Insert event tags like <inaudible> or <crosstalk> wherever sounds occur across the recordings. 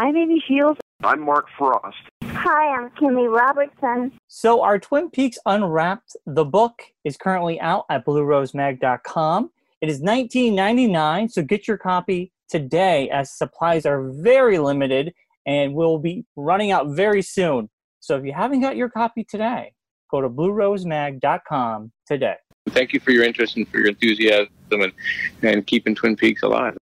I'm Amy Shiels. I'm Mark Frost. Hi, I'm Kimmy Robertson. So, our Twin Peaks Unwrapped, the book, is currently out at bluerosemag.com. It is $19.99, so get your copy today as supplies are very limited and will be running out very soon. So, if you haven't got your copy today, go to bluerosemag.com today. Thank you for your interest and for your enthusiasm and, and keeping Twin Peaks alive.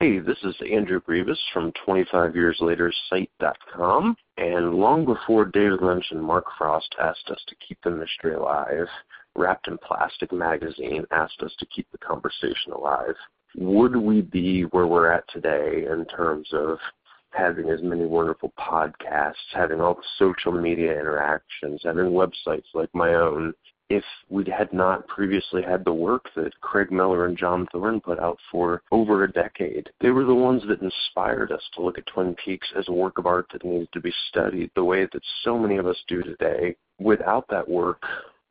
Hey, this is Andrew Grevas from 25yearslatersite.com. And long before David Lynch and Mark Frost asked us to keep the mystery alive, Wrapped in Plastic magazine asked us to keep the conversation alive. Would we be where we're at today in terms of having as many wonderful podcasts, having all the social media interactions, having websites like my own, if we had not previously had the work that Craig Miller and John Thorne put out for over a decade. They were the ones that inspired us to look at Twin Peaks as a work of art that needed to be studied the way that so many of us do today. Without that work,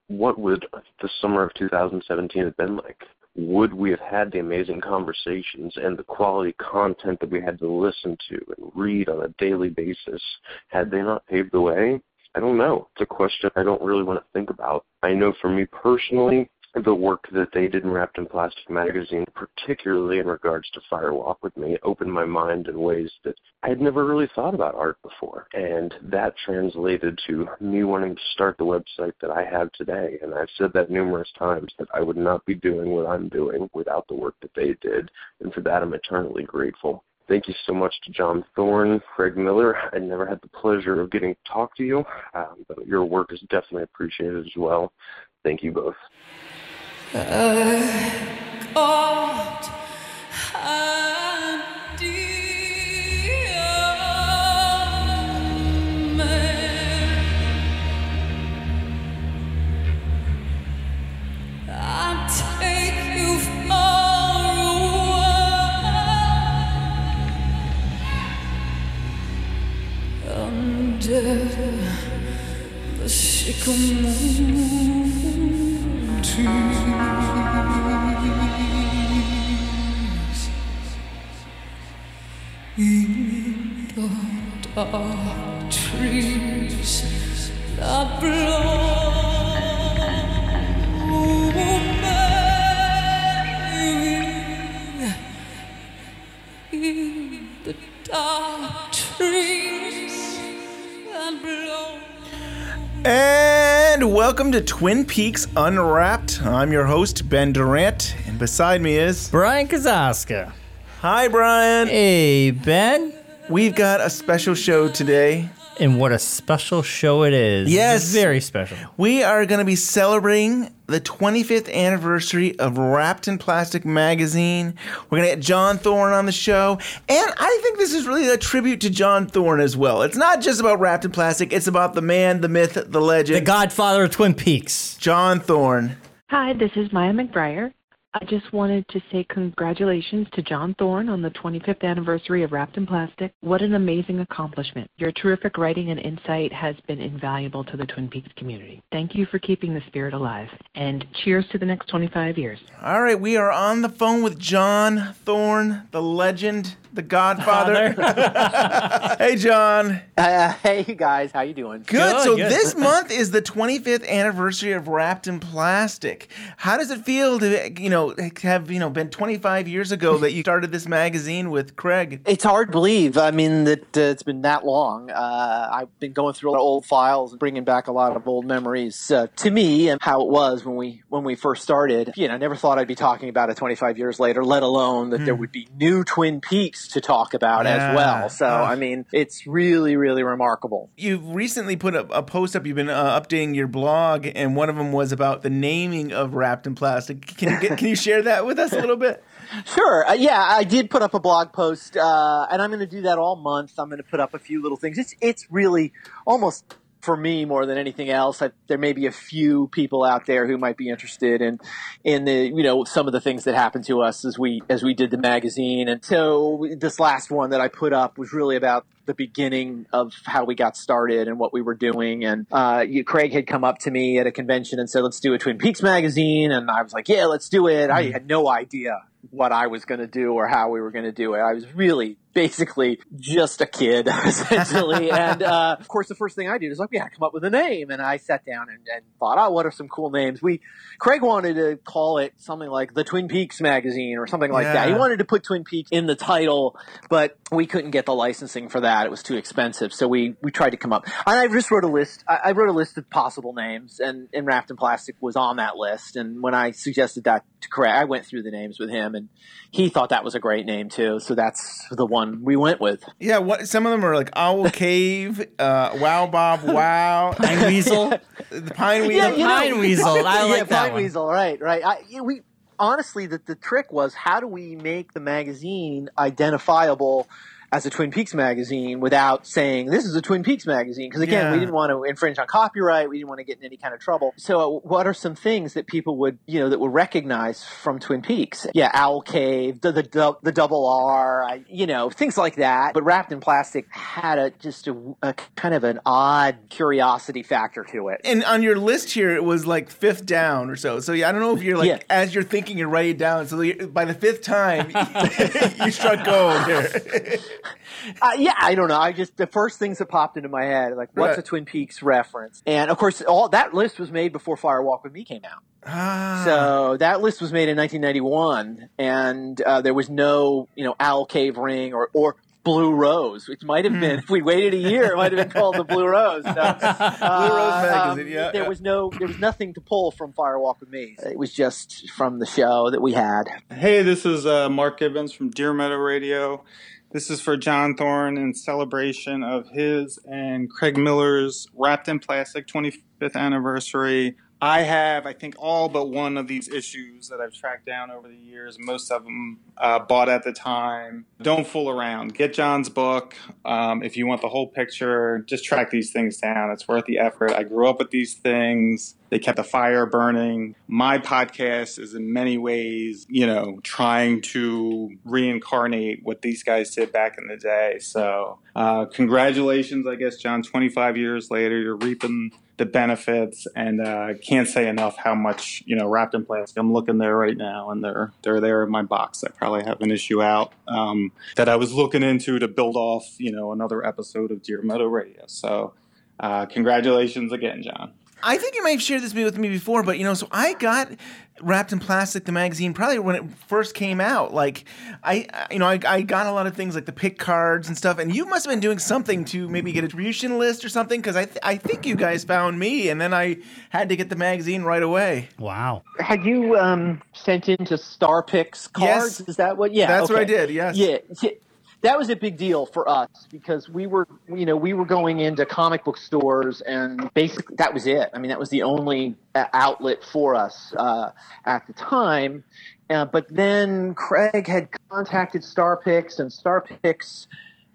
what would the summer of 2017 have been like? Would we have had the amazing conversations and the quality content that we had to listen to and read on a daily basis had they not paved the way? I don't know. It's a question I don't really want to think about. I know for me personally, the work that they did in Wrapped in Plastic magazine, particularly in regards to Fire Walk with Me, opened my mind in ways that I had never really thought about art before. And that translated to me wanting to start the website that I have today. And I've said that numerous times that I would not be doing what I'm doing without the work that they did. And for that, I'm eternally grateful. Thank you so much to John Thorne, Craig Miller. I never had the pleasure of getting to talk to you, um, but your work is definitely appreciated as well. Thank you both. the Sé como to Twin Peaks Unwrapped. I'm your host, Ben Durant, and beside me is. Bryon Kozaczka. Hi, Brian. Hey, Ben. We've got a special show today. And what a special show it is. Yes. It's very special. We are going to be celebrating the 25th anniversary of Wrapped in Plastic magazine. We're going to get John Thorne on the show. And I think this is really a tribute to John Thorne as well. It's not just about Wrapped in Plastic, it's about the man, the myth, the legend. The godfather of Twin Peaks. John Thorne. Hi, this is Maya McBriar. I just wanted to say congratulations to John Thorne on the 25th anniversary of Wrapped in Plastic. What an amazing accomplishment. Your terrific writing and insight has been invaluable to the Twin Peaks community. Thank you for keeping the spirit alive. And cheers to the next 25 years. All right, we are on the phone with John Thorne, the legend, the Godfather. <laughs> hey, John. Uh, hey guys, how you doing? Good. Good, so good. this month is the 25th anniversary of Wrapped in Plastic. How does it feel to, you know, have you know been 25 years ago that you started this magazine with Craig? It's hard to believe. I mean that uh, it's been that long. Uh, I've been going through a lot of old files and bringing back a lot of old memories uh, to me and how it was when we when we first started. You know, I never thought I'd be talking about it 25 years later, let alone that there would be new Twin Peaks to talk about Yeah. as well. So Uh. I mean, it's really really remarkable. You recently put a, a post up. You've been uh, updating your blog, and one of them was about the naming of Wrapped in Plastic. Can you can you share that with us a little bit? <laughs> Sure. Uh, yeah, I did put up a blog post, uh, and I'm going to do that all month. I'm going to put up a few little things. It's it's really almost for me more than anything else. I, there may be a few people out there who might be interested in in the you know some of the things that happened to us as we as we did the magazine. And so this last one that I put up was really about the beginning of how we got started and what we were doing. And uh, you, Craig had come up to me at a convention and said, "Let's do a Twin Peaks magazine," and I was like, "Yeah, let's do it." I had no idea what I was going to do or how we were going to do it. I was really basically just a kid, <laughs> essentially. <laughs> and uh, of course, the first thing I did is like, yeah, come up with a name. And I sat down and, and thought, oh, what are some cool names? We Craig wanted to call it something like the Twin Peaks magazine or something like that. He wanted to put Twin Peaks in the title, but we couldn't get the licensing for that. It was too expensive. So we, we tried to come up. And I just wrote a list. I, I wrote a list of possible names, and, and Wrapped in Plastic was on that list. And when I suggested that to Craig, I went through the names with him, and he thought that was a great name too. So that's the one we went with. Yeah, what some of them are like Owl <laughs> Cave, uh, Wow Bob Wow, <laughs> Pine Weasel. the Pine Weasel. Yeah, you know- Pine Weasel. I yeah, that Pine one. Weasel. Right, right. I, yeah, we honestly, the the trick was how do we make the magazine identifiable as a Twin Peaks magazine without saying this is a Twin Peaks magazine? Because again, we didn't want to infringe on copyright. We didn't want to get in any kind of trouble. So, uh, what are some things that people would you know that would recognize from Twin Peaks? Yeah, Owl Cave, the the, the, double R, I, you know, things like that. But wrapped in plastic had a just a, a kind of an odd curiosity factor to it. And on your list here, it was like fifth down or so. So yeah, I don't know if you're like Yeah. as you're thinking, you're writing it down. So by the fifth time, <laughs> you struck gold here. <laughs> Uh, yeah, I don't know. I just the first things that popped into my head, like what's Right. a Twin Peaks reference? And of course, all that list was made before Fire Walk with Me came out. Ah, So that list was made in 1991, and uh, there was no, you know, Owl Cave Ring or or Blue Rose, which might have been if we waited a year, it might have been called the Blue Rose. So, uh, <laughs> Blue Rose magazine, yeah, There yeah. was no, there was nothing to pull from Fire Walk with Me. It was just from the show that we had. Hey, this is uh, Mark Gibbons from Deer Meadow Radio. This is for John Thorne in celebration of his and Craig Miller's Wrapped in Plastic 25th anniversary. I have, I think, all but one of these issues that I've tracked down over the years. Most of them uh, bought at the time. Don't fool around. Get John's book. Um, if you want the whole picture, just track these things down. It's worth the effort. I grew up with these things. They kept the fire burning. My podcast is in many ways, you know, trying to reincarnate what these guys did back in the day. So, uh, congratulations, I guess, John. 25 years later, you're reaping the benefits, and uh, can't say enough how much you know wrapped in plastic. I'm looking there right now, and they're they're there in my box. I probably have an issue out um, that I was looking into to build off, you know, another episode of Deer Meadow Radio. So, uh, congratulations again, John. I think you may have shared this with me before, but you know, so I got wrapped in plastic the magazine probably when it first came out. Like, I, I- you know, I, I got a lot of things like the pick cards and stuff, and you must have been doing something to maybe get a distribution list or something because I, th- I think you guys found me, and then I had to get the magazine right away. Wow. Had you um, sent in to Star Pics cards? Yes. Is that what? Yeah, That's what I did. Yes. Yeah, yeah, that was a big deal for us because we were, you know, we were going into comic book stores and basically that was it. I mean, that was the only uh, outlet for us uh, at the time. Uh, but then Craig had contacted Star Pics and Star Pics.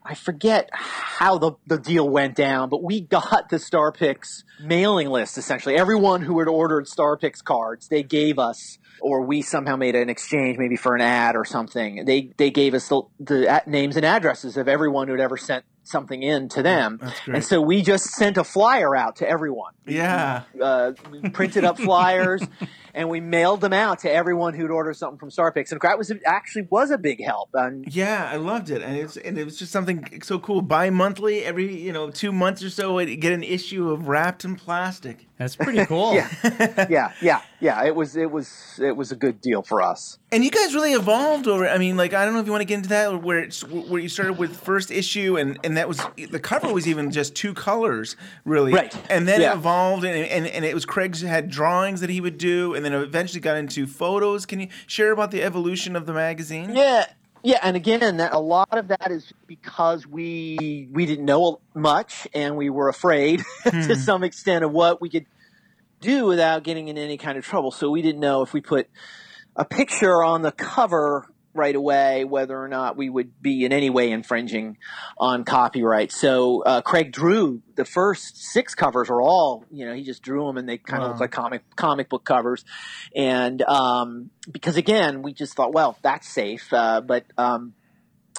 I forget how the, the deal went down, but we got the Star Pics mailing list essentially. Everyone who had ordered Star Pics cards, they gave us, or we somehow made an exchange maybe for an ad or something. They they gave us the, the names and addresses of everyone who'd ever sent something in to them. And so we just sent a flyer out to everyone. Yeah. Uh, we printed up flyers <laughs> and we mailed them out to everyone who'd ordered something from Star Pics. And that was actually was a big help. And Yeah, I loved it, and it's and it was just something so cool. Bi-monthly, every you know two months or so, I'd get an issue of wrapped in plastic. That's pretty cool. <laughs> yeah, <laughs> yeah, yeah, yeah. It was it was it was a good deal for us. And you guys really evolved over. I mean, like I don't know if you want to get into that, or where it's where you started with first issue, and and that was the cover was even just two colors, really. Right. And then Yeah. it evolved, and, and and it was Craig's had drawings that he would do, and then eventually got into photos. Can you share about the evolution of the magazine? Yeah, yeah, and again, that, a lot of that is because we we didn't know much, and we were afraid <laughs> to hmm. some extent of what we could do without getting in any kind of trouble. So we didn't know if we put a picture on the cover right away whether or not we would be in any way infringing on copyright. So uh, Craig drew the first six covers are all you know he just drew them and they kind of Wow. look like comic comic book covers, and um, because again we just thought well that's safe, uh, but um,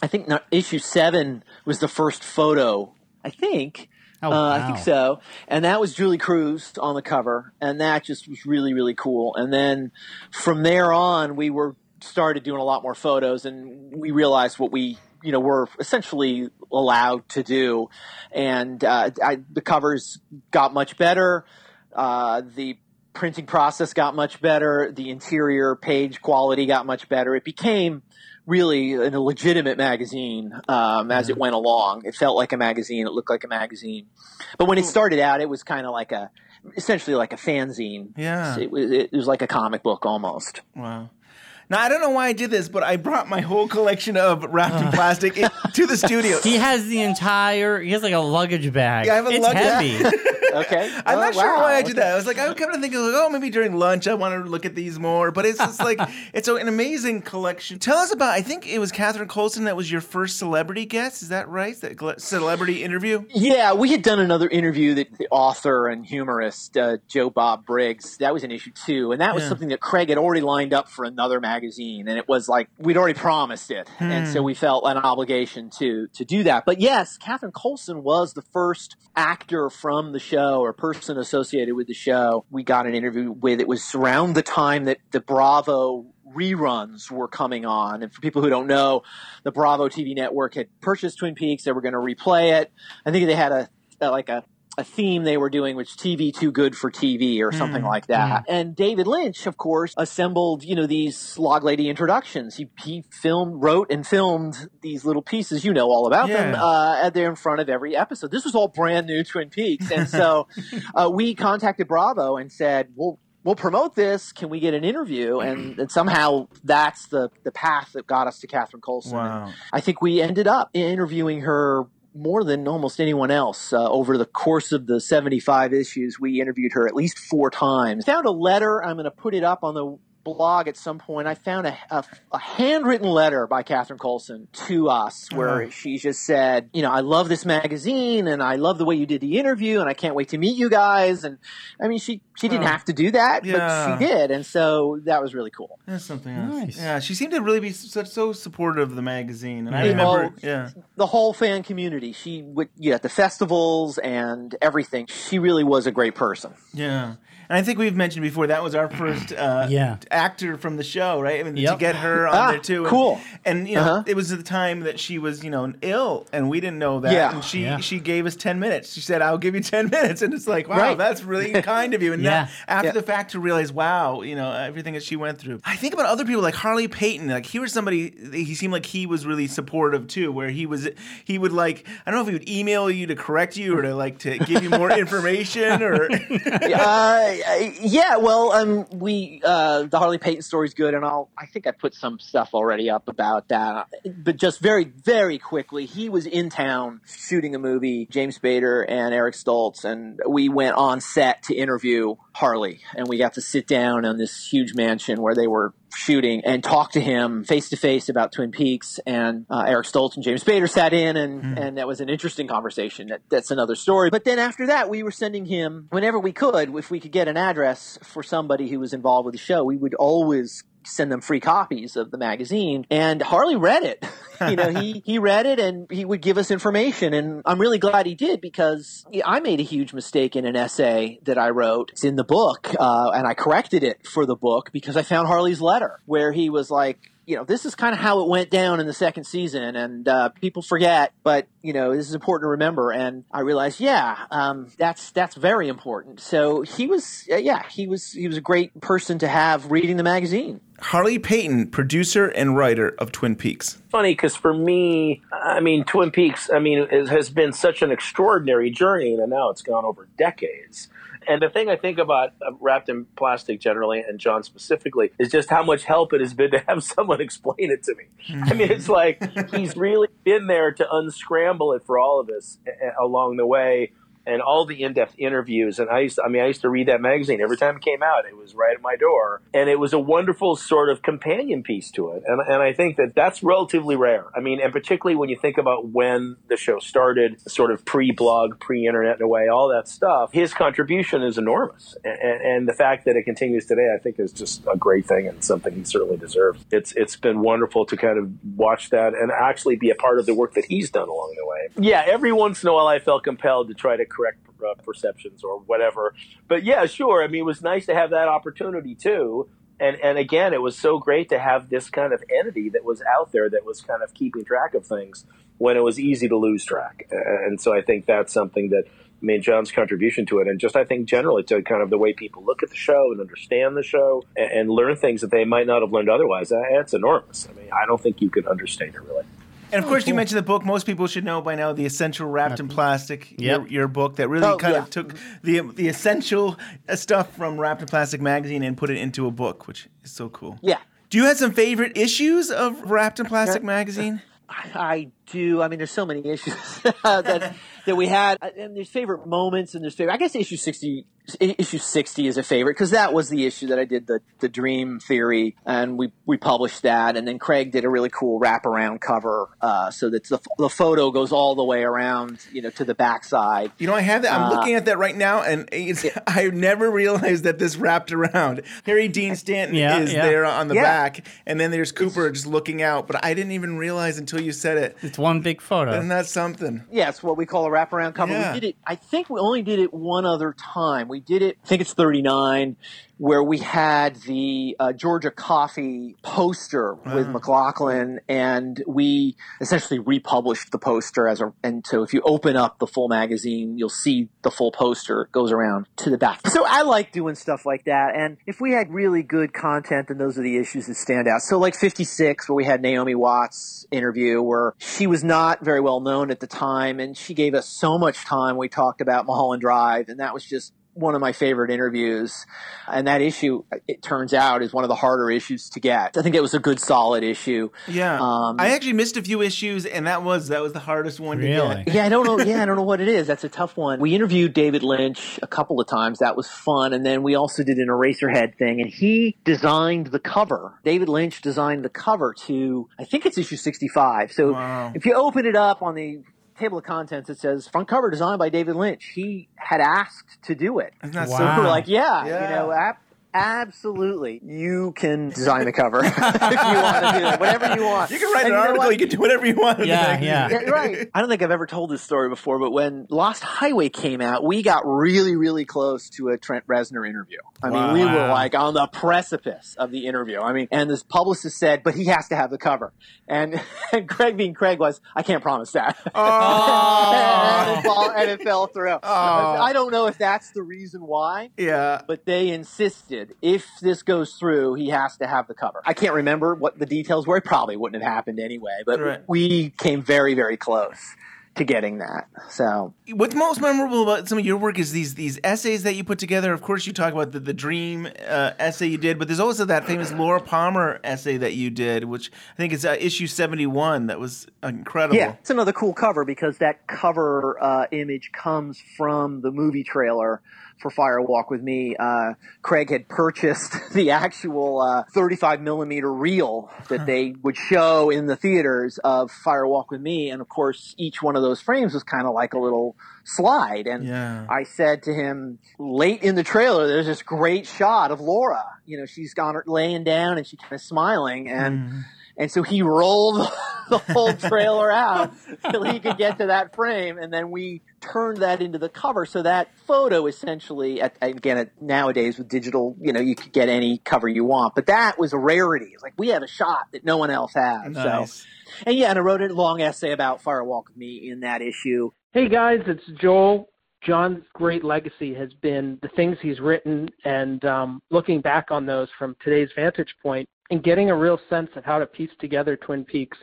I think issue seven was the first photo. I think. Oh, Uh, I think so. And that was Julee Cruise on the cover, and that just was really, really cool. And then from there on, we were started doing a lot more photos, and we realized what we you know were essentially allowed to do, and uh, I, the covers got much better. Uh, the printing process got much better. The interior page quality got much better. It became really a legitimate magazine um, as it went along. It felt like a magazine. It looked like a magazine. But when it started out, it was kind of like a essentially like a fanzine. Yeah. It was, it was like a comic book almost. Wow. Now I don't know why I did this, but I brought my whole collection of wrapped in plastic in, <laughs> to the studio. He has the entire. He has like a luggage bag. Yeah, I have a it's luggage heavy. <laughs> Okay. I'm Oh, not sure wow. why I did Okay. that. I was like, I kept thinking, like, oh, maybe during lunch I want to look at these more. But it's just like, <laughs> it's an amazing collection. Tell us about. I think it was Catherine Coulson that was your first celebrity guest. Is that right? That celebrity interview. Yeah, we had done another interview that the author and humorist uh, Joe Bob Briggs. That was an issue too, and that was Yeah. something that Craig had already lined up for another magazine, and it was like we'd already promised it, and Hmm. so we felt an obligation to to do that. But yes, Catherine Coulson was the first actor from the show or person associated with the show. We got an interview with. It was around the time that the Bravo reruns were coming on. And for people who don't know, the Bravo TV network had purchased Twin Peaks. They were going to replay it. I think they had a, a like a a theme they were doing which TV too good for TV or something like that. And David Lynch, of course, assembled, you know, these log lady introductions. He, he filmed, wrote and filmed these little pieces. You know all about them. Yeah. Uh, they're in front of every episode. This was all brand new Twin Peaks. And so, <laughs> uh, we contacted Bravo and said, well, we'll promote this. Can we get an interview? And, <clears throat> and somehow that's the, the path that got us to Catherine Coulson. Wow. I think we ended up interviewing her more than almost anyone else uh, over the course of the 75 issues. We interviewed her at least four times. Found a letter. I'm going to put it up on the blog at some point. I found a, a, a handwritten letter by Catherine Coulson to us where Uh-huh. she just said, you know, I love this magazine and I love the way you did the interview and I can't wait to meet you guys. And I mean, she, she didn't have to do that, Yeah. but she did. And so that was really cool. That's something else. Nice. Yeah, she seemed to really be so, so supportive of the magazine, and I Yeah. remember. Yeah. the whole fan community. She would, yeah, at the festivals and everything. She really was a great person. Yeah. And I think we've mentioned before that was our first uh, <clears throat> Yeah. actor from the show, right? I mean, to get her on Ah, there too. And, cool. And you know, Uh-huh. it was at the time that she was, you know, ill, and we didn't know that. Yeah. And she Yeah. she gave us ten minutes. She said, "I'll give you ten <laughs> minutes," and it's like, wow, Right. that's really <laughs> kind of you. And Yeah. now, after Yeah. the fact, to realize, wow, you know, everything that she went through. I think about other people like Harley Peyton. Like he was somebody. He seemed like he was really supportive too. Where he was, he would like, I don't know if he would email you to correct you or to like to give you more <laughs> information or. uh, yeah, well, um, we uh, the Harley Peyton story's good, and I'll I think I put some stuff already up about that. But just very very quickly, he was in town shooting a movie, James Spader and Eric Stoltz, and we went on set to interview Harley, and we got to sit down on this huge mansion where they were shooting and talk to him face to face about Twin Peaks. And uh, Eric Stoltz and James Spader sat in, and and that was an interesting conversation. That, that's another story. But then after that, we were sending him whenever we could, if we could get an address for somebody who was involved with the show, we would always send them free copies of the magazine and Harley read it. <laughs> you know, he, <laughs> he read it and he would give us information and I'm really glad he did because I made a huge mistake in an essay that I wrote. It's in the book, uh, and I corrected it for the book because I found Harley's letter where he was like, you know, this is kind of how it went down in the second season, and uh, people forget, but you know, this is important to remember. And I realized, yeah, um, that's that's very important. So he was, uh, yeah, he was he was a great person to have reading the magazine. Harley Peyton, producer and writer of Twin Peaks. funny because for me, I mean, Twin Peaks, I mean, it has been such an extraordinary journey, and now it's gone over decades. And the thing I think about uh, wrapped in plastic generally, and John specifically, is just how much help it has been to have <laughs> someone explain it to me. I mean, it's <laughs> like he's really been there to unscramble it for all of us along the way. And all the in-depth interviews, and I used, to, I mean, I used to read that magazine every time it came out. It was right at my door, and it was a wonderful sort of companion piece to it. And, and I think that that's relatively rare. I mean, and particularly when you think about when the show started, sort of pre-blog, pre-internet in a way, all that stuff. His contribution is enormous, and, and the fact that it continues today, I think, is just a great thing and something he certainly deserves. It's it's been wonderful to kind of watch that and actually be a part of the work that he's done along the way. Yeah, every once in a while, I felt compelled to try to correct uh, perceptions or whatever. But yeah, sure. I mean, it was nice to have that opportunity too. And and again, it was so great to have this kind of entity that was out there that was kind of keeping track of things when it was easy to lose track. And so I think that's something that made John's contribution to it, and just I think generally to kind of the way people look at the show and understand the show and, and learn things that they might not have learned otherwise. That's enormous. I mean, I don't think you can understate it really. And of course, you mentioned the book. Most people should know by now the essential wrapped in plastic. Yep. Your, your book that really Oh, kind yeah. of took the the essential uh, stuff from wrapped in plastic magazine and put it into a book, which is so cool. Yeah. Do you have some favorite issues of wrapped in plastic magazine? I do. I mean, there's so many issues <laughs> that that we had, and there's favorite moments, and there's favorite. I guess issue sixty, issue sixty is a favorite because that was the issue that I did the the dream theory, and we we published that, and then Craig did a really cool wraparound cover, uh, so that the the photo goes all the way around, you know, to the backside. You know, I have that. I'm Uh, looking at that right now, and it's, <laughs> I never realized that this wrapped around. Harry Dean Stanton Yeah, is yeah. there on the Yeah. back, and then there's Cooper just looking out. But I didn't even realize until you said it. It's one big photo. Isn't that something? Yeah, it's what we call a wraparound cover. Yeah. We did it. I think we only did it one other time. We did it. I think it's 39, where we had the uh, Georgia Coffee poster with MacLachlan, and we essentially republished the poster as a. And so, if you open up the full magazine, you'll see the full poster It goes around to the back. So I like doing stuff like that. And if we had really good content, then those are the issues that stand out. So like 56, where we had Naomi Watts interview, where she was not very well known at the time, and she gave us so much time. We talked about Mulholland Drive, and that was just one of my favorite interviews. And that issue, it turns out, is one of the harder issues to get. I think it was a good, solid issue. Yeah, Um, I actually missed a few issues, and that was that was the hardest one Really? to get. Yeah, I don't know. Yeah, I don't know what it is. That's a tough one. We interviewed David Lynch a couple of times. That was fun. And then we also did an Eraserhead thing, and he designed the cover. David Lynch designed the cover to, I think it's issue 65. So Wow. if you open it up on the table of contents, it says front cover designed by David Lynch. He had asked to do it. Isn't that Wow. so So cool? like, yeah, Yeah. you know, ap- absolutely. You can design the cover <laughs> if you want to do it. Whatever you want. You can write And an you know article. what? You can do whatever you want. Yeah, magazine. yeah. Yeah, right. <laughs> I don't think I've ever told this story before, but when Lost Highway came out, we got really, really close to a Trent Reznor interview. I mean, we were like on the precipice of the interview. I mean, and this publicist said, but he has to have the cover. And, <laughs> and Craig being Craig was, I can't promise that. Oh. and, it fall, and it fell through. Oh. I don't know if that's the reason why. Yeah. But they insisted if this goes through, he has to have the cover. I can't remember what the details were. It probably wouldn't have happened anyway, but Right. we came very, very close to getting that. So What's most memorable about some of your work is these these essays that you put together. Of course, you talk about the, the dream uh, essay you did, but there's also that famous Laura Palmer essay that you did, which I think is uh, issue 71. That was incredible. yeah, it's another cool cover because that cover uh, image comes from the movie trailer for Fire Walk with Me. Uh, Craig had purchased <laughs> the actual uh, 35 millimeter reel that they would show in the theaters of Fire Walk with Me, and of course, each one of those frames was kind of like a little slide. And Yeah. I said to him late in the trailer, "There's this great shot of Laura. You know, she's gone laying down and she's kind of smiling, and and so he rolled <laughs> the whole trailer out till he could get to that frame, and then we turned that into the cover. So that photo essentially, at, again, at, nowadays with digital, you know, you could get any cover you want, but that was a rarity. It's like we have a shot that no one else has. Nice. So, and yeah, and I wrote a long essay about Fire Walk with Me in that issue. Hey guys, it's Joel. John's great legacy has been the things he's written and um, looking back on those from today's vantage point and getting a real sense of how to piece together Twin Peaks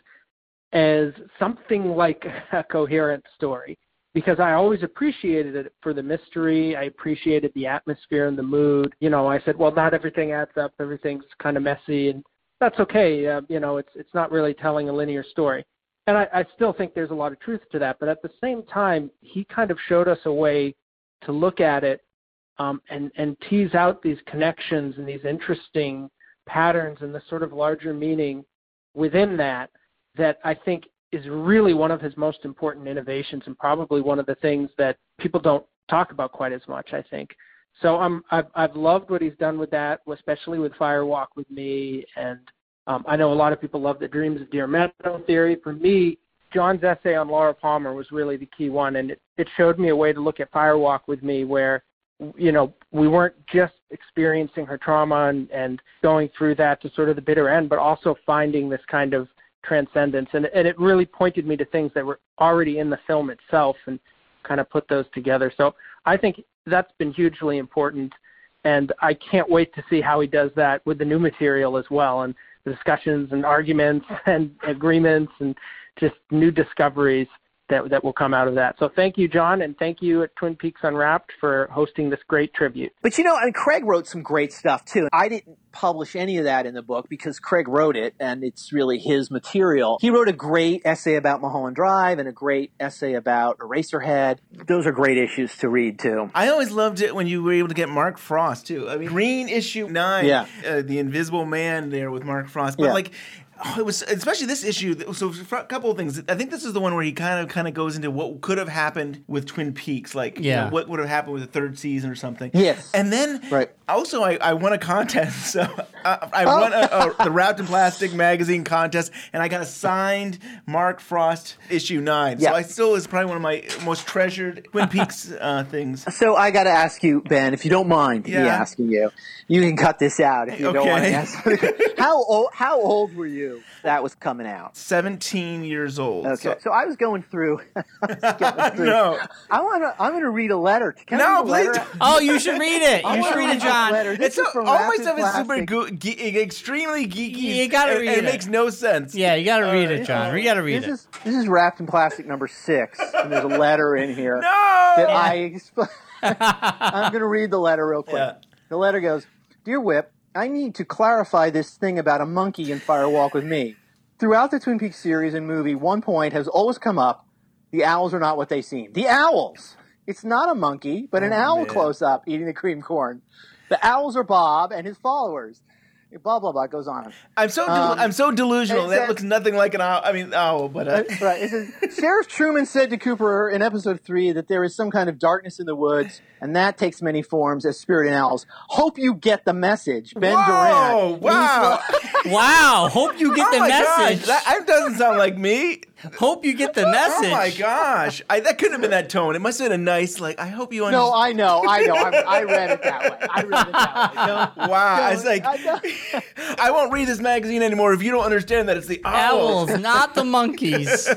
as something like <laughs> a coherent story. Because I always appreciated it for the mystery. I appreciated the atmosphere and the mood. You know, I said, well, not everything adds up. Everything's kind of messy, and that's okay. Uh, you know, it's it's not really telling a linear story and I, I still think there's a lot of truth to that. But at the same time, he kind of showed us a way to look at it um, and and tease out these connections and these interesting patterns and the sort of larger meaning within that that I think is really one of his most important innovations and probably one of the things that people don't talk about quite as much. I think. So I'm I've, I've loved what he's done with that, especially with Fire Walk with Me and um, I know a lot of people love the Dreams of Deer Meadow theory. For me, John's essay on Laura Palmer was really the key one, and it, it showed me a way to look at Firewalk with me where you know, we weren't just experiencing her trauma and, and going through that to sort of the bitter end, but also finding this kind of transcendence. And, and it really pointed me to things that were already in the film itself and kind of put those together. So I think that's been hugely important. And I can't wait to see how he does that with the new material as well and discussions and arguments <laughs> and agreements and just new discoveries that that will come out of that. So thank you, John, and thank you at Twin Peaks Unwrapped for hosting this great tribute. But you know, and Craig wrote some great stuff too. I didn't publish any of that in the book because Craig wrote it and it's really his material. He wrote a great essay about Mulholland Drive and a great essay about Eraserhead. Those are great issues to read too. I always loved it when you were able to get Mark Frost too. I mean, Green issue nine, Yeah. uh, the Invisible Man there with Mark Frost. But Yeah. like, oh, it was especially this issue. So a couple of things, I think this is the one where he kind of kind of goes into what could have happened with Twin Peaks, like you know, what would have happened with the third season or something. Yes. and then right. Also, I, I won a contest. <laughs> So I, I Oh. won a, a, <laughs> the Wrapped in Plastic magazine contest, and I got a signed Mark Frost issue nine. Yeah. So I still is probably one of my most treasured Twin Peaks uh, things. So I got to ask you, Ben, if you don't mind me asking you, you can cut this out if you don't want to Okay. ask. <laughs> how old? How old were you? That was coming out. 17 years old. Okay, So- so, I was going through. <laughs> I was <laughs> through. no. I want to I'm going to read a letter. Can I No, read a please letter? Oh, you should read it. <laughs> I You should read it, this John. It's so, all my Rapid stuff is super go- ge- extremely geeky. You gotta read it. It makes no sense. Yeah, you gotta read Uh, it, John. You gotta read this it. Is, this is wrapped in plastic number six, and there's a letter in here No! that I. Expl- I'm going to read the letter real quick. Yeah. The letter goes, "Dear Whip, I need to clarify this thing about a monkey in Fire Walk with Me. Throughout the Twin Peaks series and movie, one point has always come up: the owls are not what they seem. The owls. It's not a monkey, but an Oh, owl man. close up eating the cream corn. The owls are Bob and his followers. Blah blah blah it goes on. I'm so del- Um, I'm so delusional. it That says- looks nothing like an owl. I mean, owl, but uh, Uh, right. It says, Sheriff Truman said to Cooper in episode three that there is some kind of darkness in the woods, and that takes many forms as spirit and owls. Hope you get the message. Ben Whoa! Durant. Wow! <laughs> Wow. Hope you get oh the my message. Gosh, that, that doesn't sound like me. Hope you get the message. <laughs> Oh my gosh! I, that couldn't have been that tone. It must have been a nice, like, I hope you understand. No, I know, I know. I, I read it that way. I read it that way. <laughs> No, Wow, no, I was like, I know. <laughs> I won't read this magazine anymore if you don't understand that it's the owls. Owls, not the monkeys.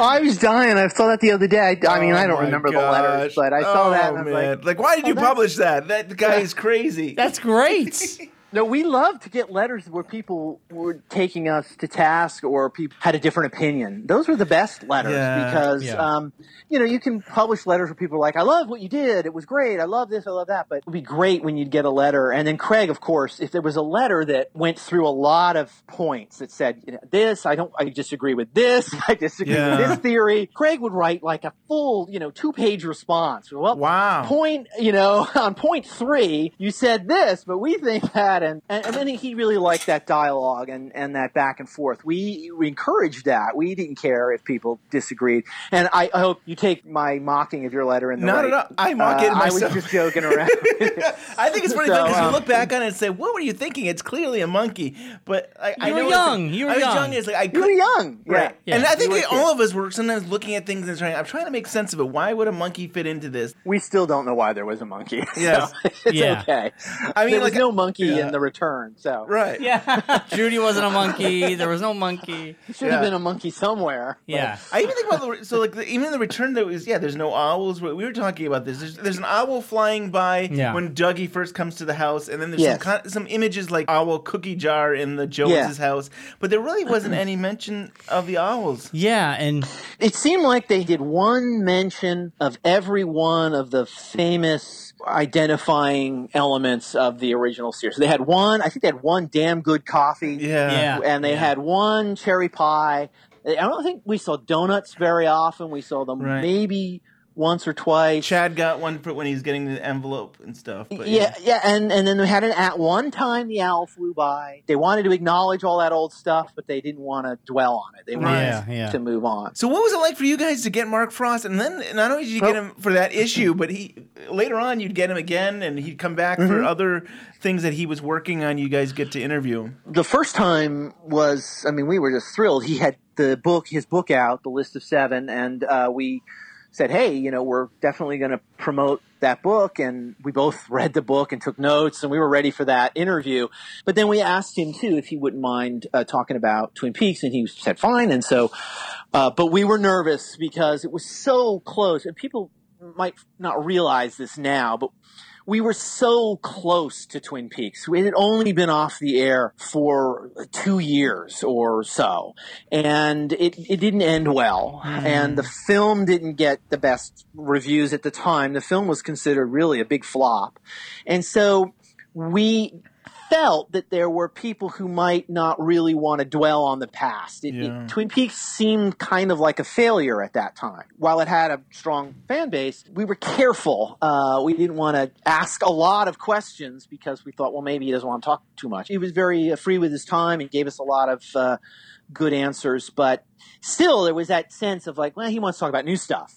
I was dying. I saw that the other day. I, I mean, Oh I don't oh my remember the letters, but I saw oh, that and I was oh, man. like, why did you oh, that's- publish that? That guy is crazy. That's great. No, we love to get letters where people were taking us to task or people had a different opinion. Those were the best letters Yeah, because, yeah. um, you know, you can publish letters where people are like, I love what you did. It was great. I love this. I love that. But it would be great when you'd get a letter. And then Craig, of course, if there was a letter that went through a lot of points that said, you know, this, I don't, I disagree with this. <laughs> I disagree Yeah. with this theory. Craig would write like a full, you know, two page response. Well, Wow. point, you know, <laughs> on point three, you said this, but we think that, and and, and then he really liked that dialogue and and that back and forth. We, we encouraged that. We didn't care if people disagreed, and I, I hope you take my mocking of your letter in the Not right. at all. I mock uh, it I was just joking <laughs> around. I think it's funny So, because you um, look back on it and say, "What were you thinking?" It's clearly a monkey, but I, I You were know it's- young. You were I was young. young. It's like I you were young, right? Yeah. And I think You we- all of us were sometimes looking at things and trying. I'm trying to make sense of it. Why would a monkey fit into this? We still don't know why there was a monkey. <laughs> so it's Yeah. okay. I mean, there was like- no monkey yeah. in the return, so Right. Yeah. <laughs> Judy wasn't a monkey. There was no monkey. there should have been a monkey somewhere. but- Yeah. I even think about the so like the, even the return there was yeah. There's no owls. We we were talking about this. There's, there's an owl flying by Yeah. when Dougie first comes to the house, and then there's Yes. some some images like owl cookie jar in the Joneses house, but there really wasn't any mention of the owls. Yeah, and It seemed like they did one mention of every one of the famous identifying elements of the original series. They had one, I think they had one damn good coffee. Yeah. Yeah. And they had one cherry pie. I don't think we saw donuts very often. We saw them Right. maybe once or twice. Chad got one for when he's getting the envelope and stuff. But yeah, yeah, and and then we had an at one time the owl flew by. They wanted to acknowledge all that old stuff, but they didn't want to dwell on it. They wanted Yeah, yeah. to move on. So what was it like for you guys to get Mark Frost? And then not only did you get him for that issue, but he later on you'd get him again, and he'd come back for Mhm. other things that he was working on. You guys get to interview him. the first time was i mean we were just thrilled he had the book his book out the list of seven and uh, we said, "Hey, you know, we're definitely going to promote that book." And we both <laughs> read the book and took notes, and we were ready for that interview. But then we asked him too if he wouldn't mind uh, talking about Twin Peaks, and he said, "Fine." And so, uh, but we were nervous because it was so close, and people might not realize this now, but we were so close to Twin Peaks. We had only been off the air for two years or so, and it, it didn't end well. Mm. And the film didn't get the best reviews at the time. The film was considered really a big flop. And so we felt that there were people who might not really want to dwell on the past. It, it- Twin Peaks seemed kind of like a failure at that time. While it had a strong fan base, we were careful. Uh, we didn't want to ask a lot of questions because we thought, well, maybe he doesn't want to talk too much. He was very uh, free with his time. He gave us a lot of uh, good answers, but still, there was that sense of like, well, he wants to talk about new stuff.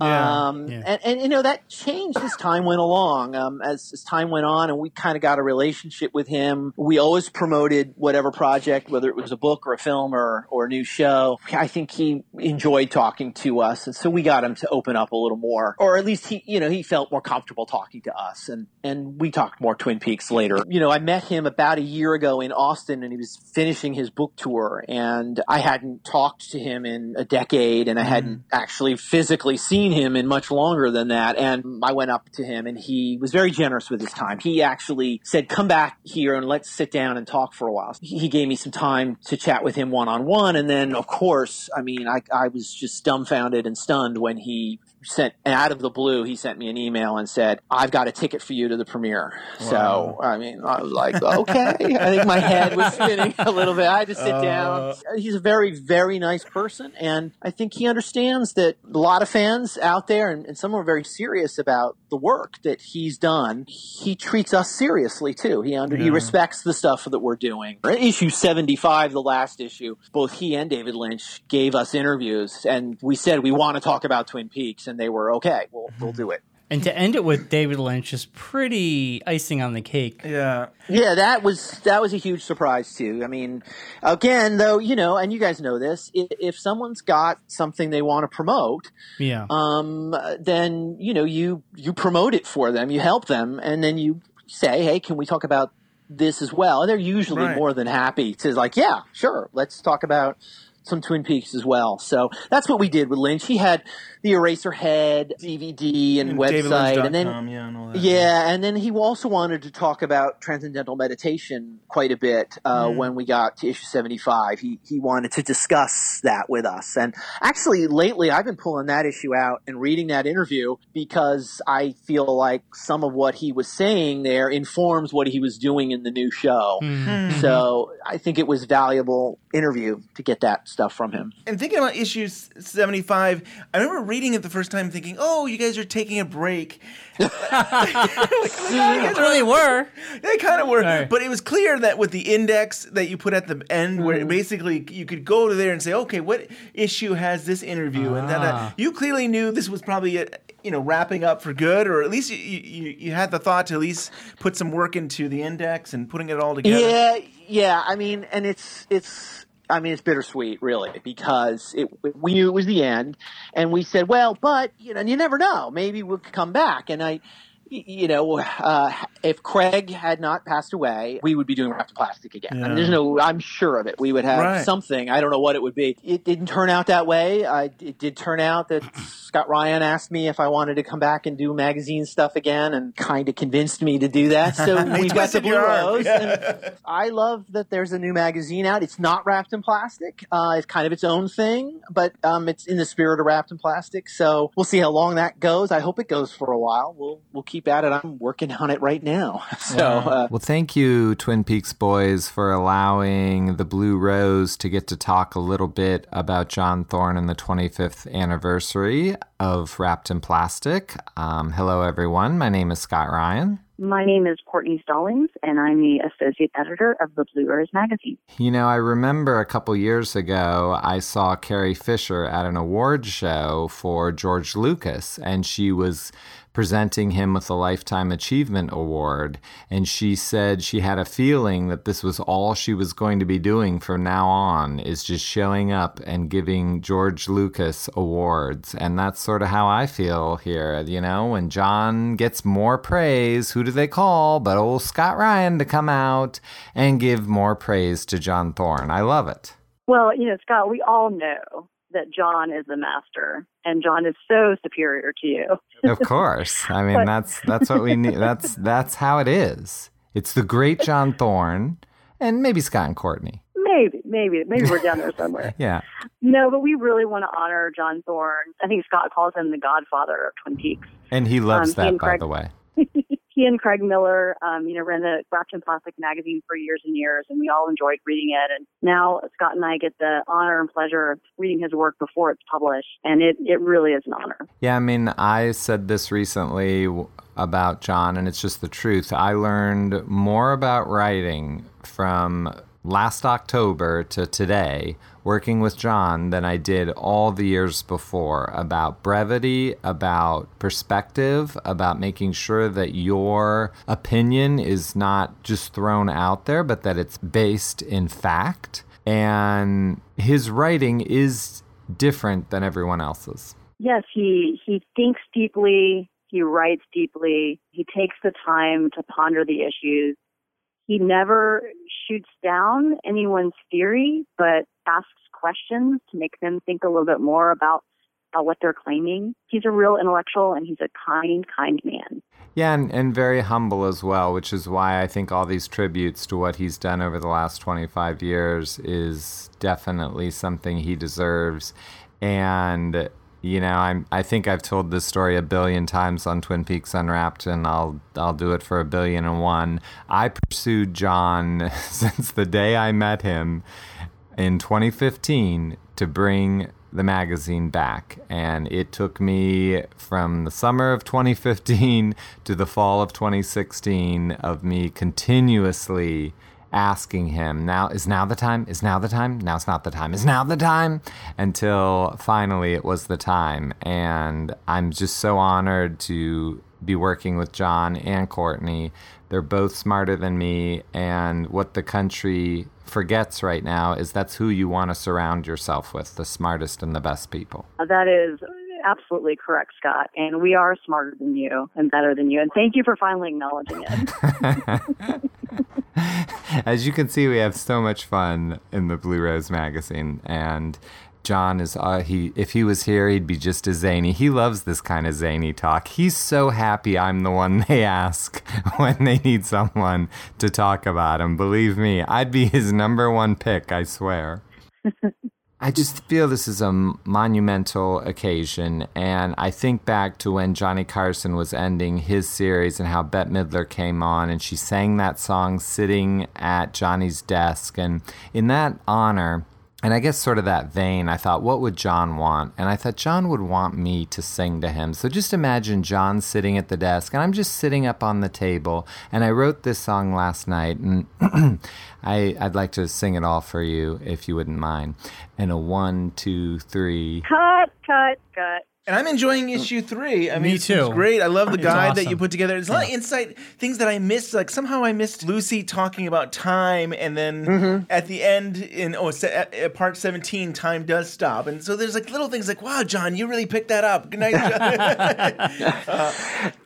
Yeah, um, yeah. And, and you know that changed as time went along. Um, as, as time went on, and we kind of got a relationship with him. We always promoted whatever project, whether it was a book or a film or or a new show. I think he enjoyed talking to us, and so we got him to open up a little more, or at least he, you know, he felt more comfortable talking to us, and and we talked more Twin Peaks later. You know, I met him about a year ago in Austin, and he was finishing his book tour, and I hadn't talked to him in a decade, and I hadn't actually physically seen him in much longer than that. And I went up to him, and he was very generous with his time. He actually said, "Come back here and let's sit down and talk for a while." He he gave me some time to chat with him one on one, and then, of course, I mean, I I was just dumbfounded and stunned when he sent out of the blue he sent me an email and said i've got a ticket for you to the premiere. So i mean i was like okay. <laughs> I think my head was spinning a little bit. I had to sit Uh. down he's a very very nice person and i think he understands that a lot of fans out there and, and some are very serious about the work that he's done he treats us seriously too. He under he respects the stuff that we're doing. Issue 75 the last issue both he and david lynch gave us interviews and we said we want to talk about twin peaks. And they were okay we'll, we'll do it And to end it with David Lynch is pretty icing on the cake. Yeah. Yeah, that was that was a huge surprise too. I mean, again, though, you know, and you guys know this, if, if someone's got something they want to promote, Yeah. um, then you know you you promote it for them, you help them, and then you say, hey, can we talk about this as well? And they're usually Right. more than happy to like, yeah, sure, let's talk about some Twin Peaks as well. So that's what we did with Lynch. He had the Eraserhead DVD and, And website, and then yeah, and yeah, and then he also wanted to talk about transcendental meditation quite a bit uh, Mm. when we got to issue seventy five. He he wanted to discuss that with us, and actually lately I've been pulling that issue out and reading that interview because I feel like some of what he was saying there informs what he was doing in the new show. Mhm. So I think it was valuable interview to get that stuff from him. And thinking about issue 75, I remember reading it the first time thinking, oh, you guys are taking a break. <laughs> Well, they were. They kind of were. But it was clear that with the index that you put at the end, where Mm-hmm. basically you could go to there and say, okay, what issue has this interview? And then uh, Ah. you clearly knew this was probably, you know, wrapping up for good, or at least you, you, you had the thought to at least put some work into the index and putting it all together. Yeah, yeah. I mean, and it's it's. I mean, it's bittersweet, really, because it we knew it was the end, and we said, well, but you know, you never know. Maybe we'll come back. And I, you know, uh, if Craig had not passed away, we would be doing Wrapped in Plastic again. I mean, there's no, I'm sure of it. We would have Right. something. I don't know what it would be. It didn't turn out that way. I, it did turn out that Scott Ryan asked me if I wanted to come back and do magazine stuff again, and kind of convinced me to do that. So <laughs> He we got the Blue. Rose. Yeah. and I love that there's a new magazine out. It's not wrapped in plastic. Uh, it's kind of its own thing, but um, it's in the spirit of wrapped in plastic. So we'll see how long that goes. I hope it goes for a while. We'll we'll keep at it. I'm working on it right now. <laughs> So uh, well, thank you, Twin Peaks boys, for allowing the Blue Rose to get to talk a little bit about John Thorne and the 25th anniversary of Wrapped in Plastic. Um, hello, everyone. My name is Scott Ryan. My name is Courtney Stallings, and I'm the associate editor of the Blue Rose magazine. You know, I remember a couple years ago, I saw Carrie Fisher at an award show for George Lucas, and she was presenting him with a Lifetime Achievement Award. And she said she had a feeling that this was all she was going to be doing from now on, is just showing up and giving George Lucas awards. And that's sort of how I feel here. You know, when John gets more praise, who do they call but old Scott Ryan to come out and give more praise to John Thorne? I love it. Well, you know, Scott, we all know that John is the master and John is so superior to you. <laughs> of course. I mean, But- that's that's what we need. <laughs> That's that's how it is. It's the great John Thorne and maybe Scott and Courtney. Maybe, maybe, maybe we're down there somewhere. <laughs> Yeah. No, but we really want to honor John Thorne. I think Scott calls him the godfather of Twin Peaks. And he loves Um, that, by Craig- the way. He and Craig Miller, um, you know, ran the in Plastic magazine for years and years, and we all enjoyed reading it. And now Scott and I get the honor and pleasure of reading his work before it's published, and it, it really is an honor. Yeah, I mean, I said this recently about John, and it's just the truth. I learned more about writing from last October to today, working with John, than I did all the years before about brevity, about perspective, about making sure that your opinion is not just thrown out there, but that it's based in fact. And his writing is different than everyone else's. Yes, he he thinks deeply, he writes deeply, he takes the time to ponder the issues. He never shoots down anyone's theory, but asks questions to make them think a little bit more about about what they're claiming. He's a real intellectual and he's a kind, kind man. Yeah, and, and very humble as well, which is why I think all these tributes to what he's done over the last 25 years is definitely something he deserves. And, you know, I'm, I think I've told this story a billion times on Twin Peaks Unwrapped, and I'll, I'll do it for a billion and one. I pursued John <laughs> since the day I met him in 2015 to bring the magazine back. And it took me from the summer of 2015 to the fall of 2016 of me continuously asking him now is now the time? Is now the time? Now's not the time. Is now the time? Until finally it was the time. And i'm just so honored to be working with john and courtney. They're both smarter than me. And what the country forgets right now is that's who you want to surround yourself with the smartest and the best people. That is absolutely correct, Scott. And we are smarter than you and better than you. And thank you for finally acknowledging it. <laughs> As you can see, we have so much fun in the Blue Rose magazine, and John is uh, he. If he was here, he'd be just as zany. He loves this kind of zany talk. He's so happy I'm the one <laughs> they ask <laughs> when they need someone to talk about him. Believe me, I'd be his number one pick. I swear. I just feel this is a monumental occasion, and I think back to when Johnny Carson was ending his series and how Bette Midler came on and she sang that song sitting at Johnny's desk. And in that honor, and I guess sort of that vein, I thought, what would John want? And I thought John would want me to sing to him. So just imagine John sitting at the desk, and I'm just sitting up on the table. And I wrote this song last night, and <clears throat> I, I'd like to sing it all for you if you wouldn't mind. And a one, two, three. cut, cut, cut. And I'm enjoying issue three. I mean, Me it's, too. it's great. I love the It's guide that you put together. There's a lot of insight, things that I missed. Like somehow I missed Lucy talking about time, and then Mm-hmm. at the end, in oh, se- at, at part 17, time does stop. And so there's like little things like, wow, John, you really picked that up. Good night, John. <laughs> Uh,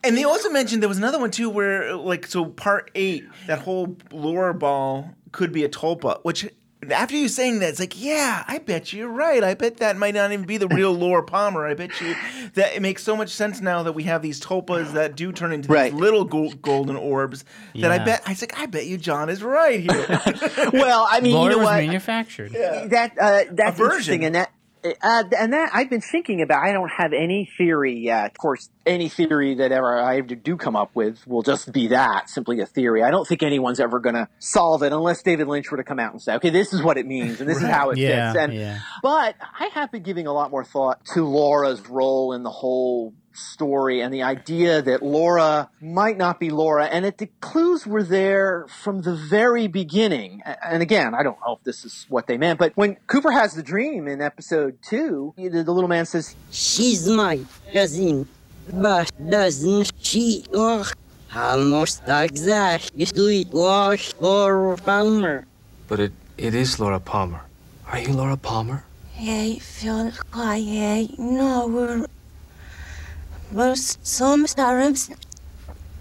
and they also mentioned there was another one too, where like so part eight, that whole Laura ball could be a tulpa, which. After you saying that, it's like, yeah, I bet you're right. I bet that might not even be the real <laughs> Laura Palmer. I bet you that it makes so much sense now that we have these tulpas that do turn into Right. these little go- golden orbs. That I bet I was like, I bet you John is right here. <laughs> well, I mean, Laura you know was what? manufactured. That uh, that's version. interesting, and that uh, and that I've been thinking about. I don't have any theory yet. Of course, any theory that ever I do come up with will just be that, simply a theory. I don't think anyone's ever going to solve it unless David Lynch were to come out and say, "Okay, this is what it means, and this is how it Yeah, fits." And yeah. but I have been giving a lot more thought to Laura's role in the whole story and the idea that Laura might not be Laura and that the clues were there from the very beginning. And again, I don't know if this is what they meant, but when Cooper has the dream in episode two, the, the little man says, She's my cousin. but doesn't she look almost exactly like Laura Palmer? But it, it is Laura Palmer. Are you Laura Palmer? I feel like I know but sometimes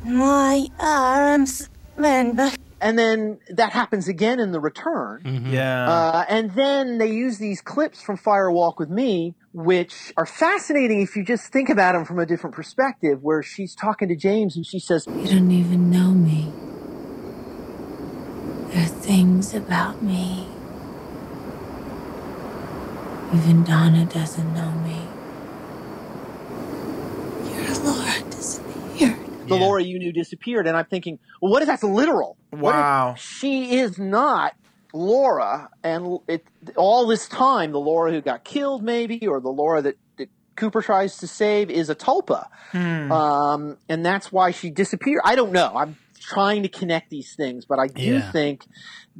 my arms bend back. And then that happens again in the return. Mm-hmm. Yeah. Uh, and then they use these clips from Fire Walk with Me, which are fascinating if you just think about them from a different perspective, where she's talking to James and she says, You don't even know me. There are things about me. Even Donna doesn't know me. Laura disappeared. the Laura you knew disappeared. And I'm thinking, well, what if that's literal? Wow. she is not Laura, and it, all this time, the Laura who got killed, maybe, or the Laura that, that Cooper tries to save is a Tulpa. Hmm. Um, and that's why she disappeared. I don't know. I'm trying to connect these things, but I do Yeah. think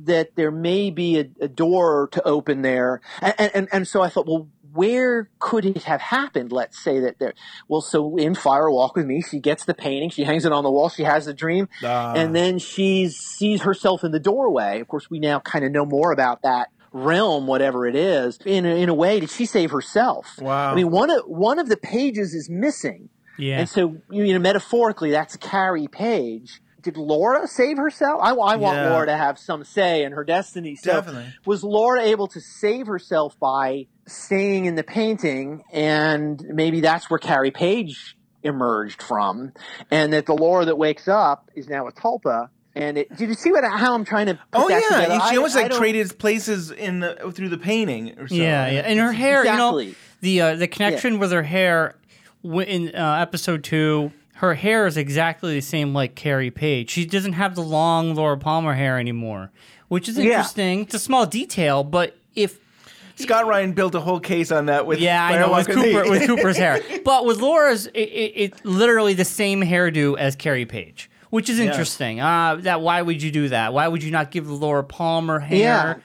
that there may be a, a door to open there. And, and, and so I thought, well, where could it have happened? Let's say that there. Well, so in Fire Walk with Me, she gets the painting, she hangs it on the wall, she has the dream, Ah. and then she sees herself in the doorway. Of course, we now kind of know more about that realm, whatever it is. In a, in a way, did she save herself? Wow. I mean, one of one of the pages is missing. Yeah. And so, you know, metaphorically, that's Carrie Page. Did Laura save herself? I, I want Yeah. Laura to have some say in her destiny. So Definitely. was Laura able to save herself by staying in the painting? And maybe that's where Carrie Page emerged from. And that the Laura that wakes up is now a Tulpa. And it, did you see what how I'm trying to put Oh that yeah, together? she I- almost I like don't- traded places in the through the painting or so. Yeah, yeah, and her hair, Exactly. you know, the uh, the connection with her hair in uh, episode two. Her hair is exactly the same like Carrie Page. She doesn't have the long Laura Palmer hair anymore, which is Yeah. interesting. It's a small detail, but if Scott Ryan built a whole case on that with yeah, I know with Cooper with Cooper's hair, <laughs> but with Laura's, it, it, it's literally the same hairdo as Carrie Page, which is Yes. interesting. Uh, that why would you do that? Why would you not give Laura Palmer hair? Yeah.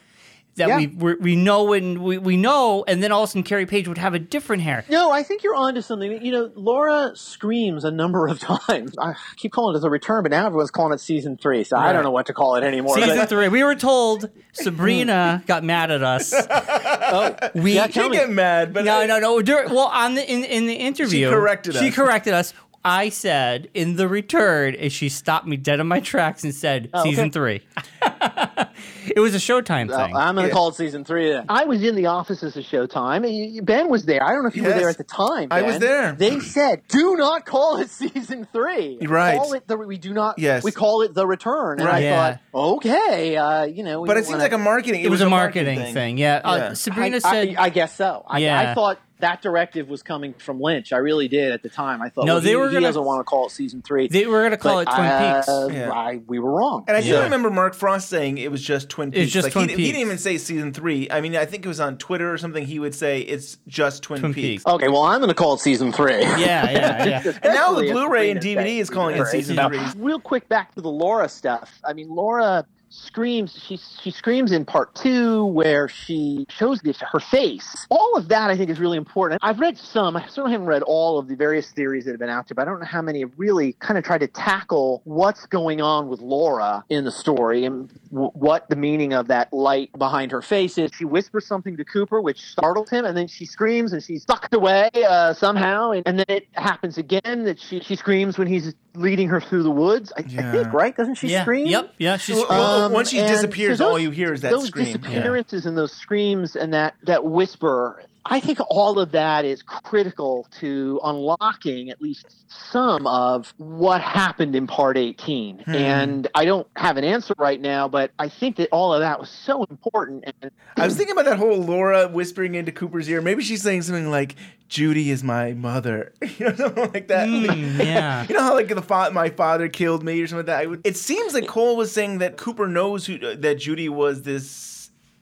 That Yeah. we we we know and we, we know, and then all of a sudden Carrie Page would have a different hair. No, I think you're onto something. You know, Laura screams a number of <laughs> times. I keep calling it the return, but now everyone's calling it season three, so I don't know what to call it anymore. Season But- three, we were told Sabrina <laughs> got mad at us. oh, we yeah, tell get mad, but no, no, no. Dur- well, on the in in the interview, she corrected us. She corrected us. I said in the return, and she stopped me dead in my tracks and said, Oh, okay. "Season three. <laughs> it was a Showtime Uh, thing. I'm going to call it season three. Then. I was in the offices of Showtime. Ben was there. I don't know if you were there at the time. I was there. They said, "Do not call it season three. Right. Call it the. We do not. Yes. We call it the return." And Right. I Yeah. thought, okay, uh, you know. we But it don't seems wanna- like a marketing. it was a marketing thing. Yeah. Uh, Sabrina I, said, I, I guess so. I, Yeah. I thought that directive was coming from Lynch. I really did at the time. I thought, No, well, they he, were he gonna- doesn't want to call it season three. they were going to call But, it Twin Peaks. uh, Yeah. I, we were wrong. And I do Yeah. remember Mark Frost saying it was just Twin Peaks. It's just like, Twin he, he didn't even say season three. I mean, I think it was on Twitter or something. He would say it's just Twin, Twin Peaks. Peaks. Okay, well, I'm going to call it season three. Yeah, yeah, <laughs> yeah. And now the Blu-ray and DVD is calling it season season three. Real quick, back to the Laura stuff. I mean, Laura screams. She she screams in part two where she shows this, her face. All of that, I think, is really important. I've read some. I certainly haven't read all of the various theories that have been out there, but I don't know how many have really kind of tried to tackle what's going on with Laura in the story and w- what the meaning of that light behind her face is. She whispers something to Cooper, which startles him, and then she screams and she's sucked away uh, somehow. And, and then it happens again that she, she screams when he's leading her through the woods. I, I think, right? Doesn't she yeah. scream? Yep. Yeah. She's Well, well, Um, once she disappears, those- all you hear is that those scream. disappearances and those screams and that that whisper i think all of that is critical to unlocking at least some of what happened in part 18 Hmm. and i don't have an answer right now but i think that all of that was so important and I was thinking about that whole Laura whispering into Cooper's ear. Maybe she's saying something like, "Judy is my mother," <laughs> you know, something like that. Mm, <laughs> yeah. You know how like the fa- my father killed me or something like that. It seems like Cole was saying that Cooper knows who that Judy was this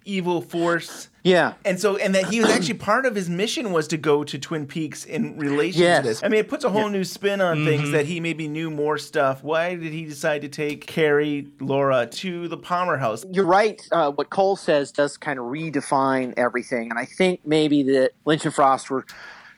evil force. yeah And so, and that he was actually part of his mission was to go to Twin Peaks in relation Yes. to this. I mean, it puts a whole new spin on things that he maybe knew more stuff. Why did he decide to take Carrie, Laura to the Palmer house? you're right. Uh, what Cole says does kind of redefine everything, and I think maybe that Lynch and Frost were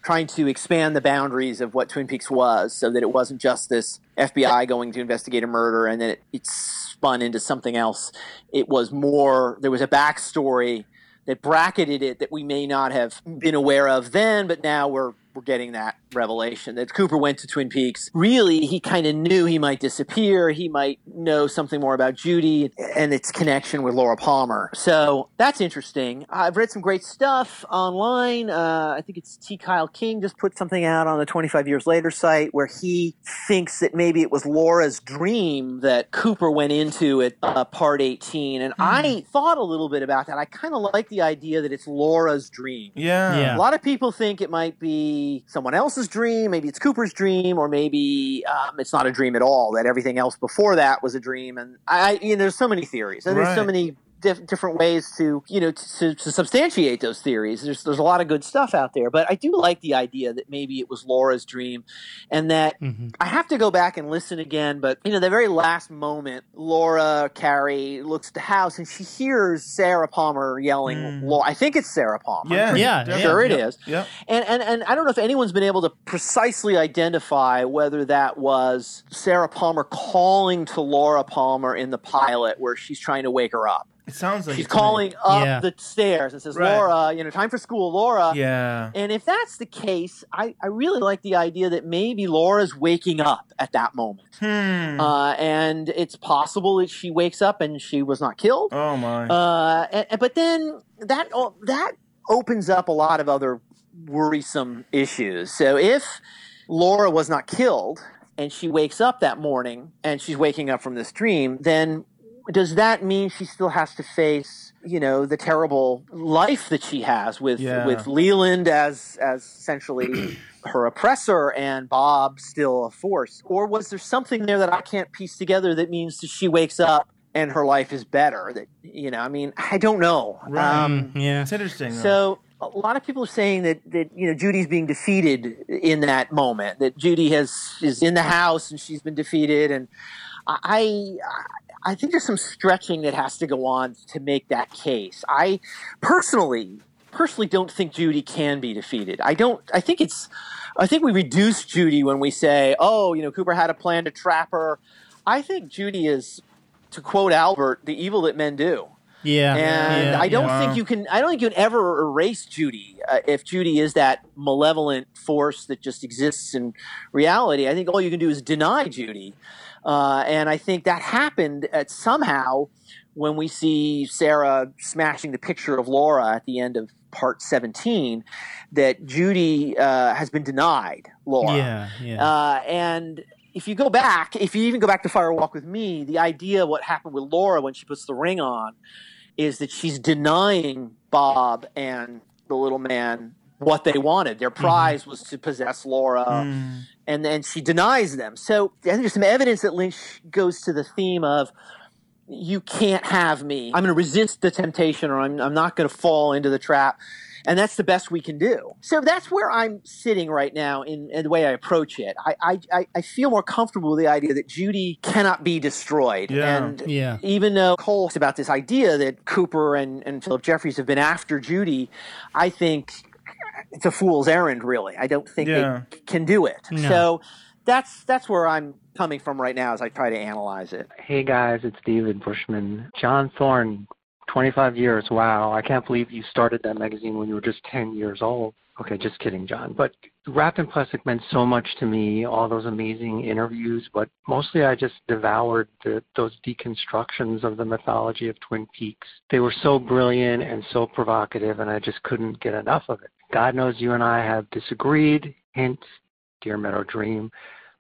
trying to expand the boundaries of what Twin Peaks was so that it wasn't just this FBI going to investigate a murder and then it, it spun into something else. It was more, there was a backstory that bracketed it that we may not have been aware of then, but now we're we're getting that revelation that Cooper went to Twin Peaks. Really, he kind of knew he might disappear. He might know something more about Judy and its connection with Laura Palmer. So that's interesting. I've read some great stuff online. Uh, I think it's T. Kyle King just put something out on the 25 Years Later site where he thinks that maybe it was Laura's dream that Cooper went into at uh, part 18. And I thought a little bit about that. I kind of like the idea that it's Laura's dream. Yeah. Yeah. A lot of people think it might be someone else's dream, maybe it's Cooper's dream, or maybe um, it's not a dream at all. That everything else before that was a dream. And I, you know, there's so many theories, and there's so many diff- different ways to, you know, to, to substantiate those theories. There's there's a lot of good stuff out there, but I do like the idea that maybe it was Laura's dream, and that I have to go back and listen again. But you know, the very last moment, Laura Carrie looks at the house and she hears Sarah Palmer yelling. Laura, I think it's Sarah Palmer. Mm. Yeah. I'm Yeah, pretty yeah, sure it yeah, is. yeah. And, and and I don't know if anyone's been able to precisely identify whether that was Sarah Palmer calling to Laura Palmer in the pilot where she's trying to wake her up. It sounds like She's it to me. calling up Yeah. the stairs and says, Right. Laura, you know, time for school, Laura. Yeah. And if that's the case, I, I really like the idea that maybe Laura's waking up at that moment. Hmm. Uh, and it's possible that she wakes up and she was not killed. Oh my. Uh, and, and- but then that that opens up a lot of other worrisome issues. So if Laura was not killed and she wakes up that morning and she's waking up from this dream, then does that mean she still has to face you know the terrible life that she has with Yeah. with Leland as as essentially <clears throat> her oppressor and Bob still a force or was there something there that I can't piece together that means that she wakes up and her life is better that you know I mean I don't know um, yeah. It's interesting. though. so a lot of people are saying that that you know Judy's being defeated in that moment. That Judy has is in the house and she's been defeated, and I I think there's some stretching that has to go on to make that case. I personally personally don't think Judy can be defeated. I don't. I think it's. I think we reduce Judy when we say, "Oh, you know, Cooper had a plan to trap her." I think Judy is, to quote Albert, the evil that men do. Yeah. And yeah, I don't yeah. think you can. I don't think you can ever erase Judy uh, if Judy is that malevolent force that just exists in reality. I think all you can do is deny Judy, uh, and I think that happened at somehow when we see Sarah smashing the picture of Laura at the end of part seventeen. That Judy uh, has been denied Laura. Yeah, yeah. Uh, and if you go back, if you even go back to Fire Walk with Me, the idea of what happened with Laura when she puts the ring on is that she's denying Bob and the little man what they wanted. Their prize was to possess Laura, and then she denies them. So I think there's some evidence that Lynch goes to the theme of you can't have me. I'm going to resist the temptation, or I'm, I'm not going to fall into the trap. And that's the best we can do. So that's where I'm sitting right now in, in the way I approach it. I, I, I- I feel more comfortable with the idea that Judy cannot be destroyed. Yeah. And Yeah. even though Cole's about this idea that Cooper and, and Philip Jeffries have been after Judy, I think it's a fool's errand, really. I don't think Yeah. they can do it. No. So that's that's where I'm coming from right now as I try to analyze it. Hey guys, it's David Bushman. John Thorne, 25 years. Wow, I can't believe you started that magazine when you were just 10 years old. Okay, just kidding, John. But Wrapped in Plastic meant so much to me, all those amazing interviews, but mostly I just devoured the, those deconstructions of the mythology of Twin Peaks. They were so brilliant and so provocative, and I just couldn't get enough of it. God knows you and I have disagreed. Hint, Dear Meadow Dream.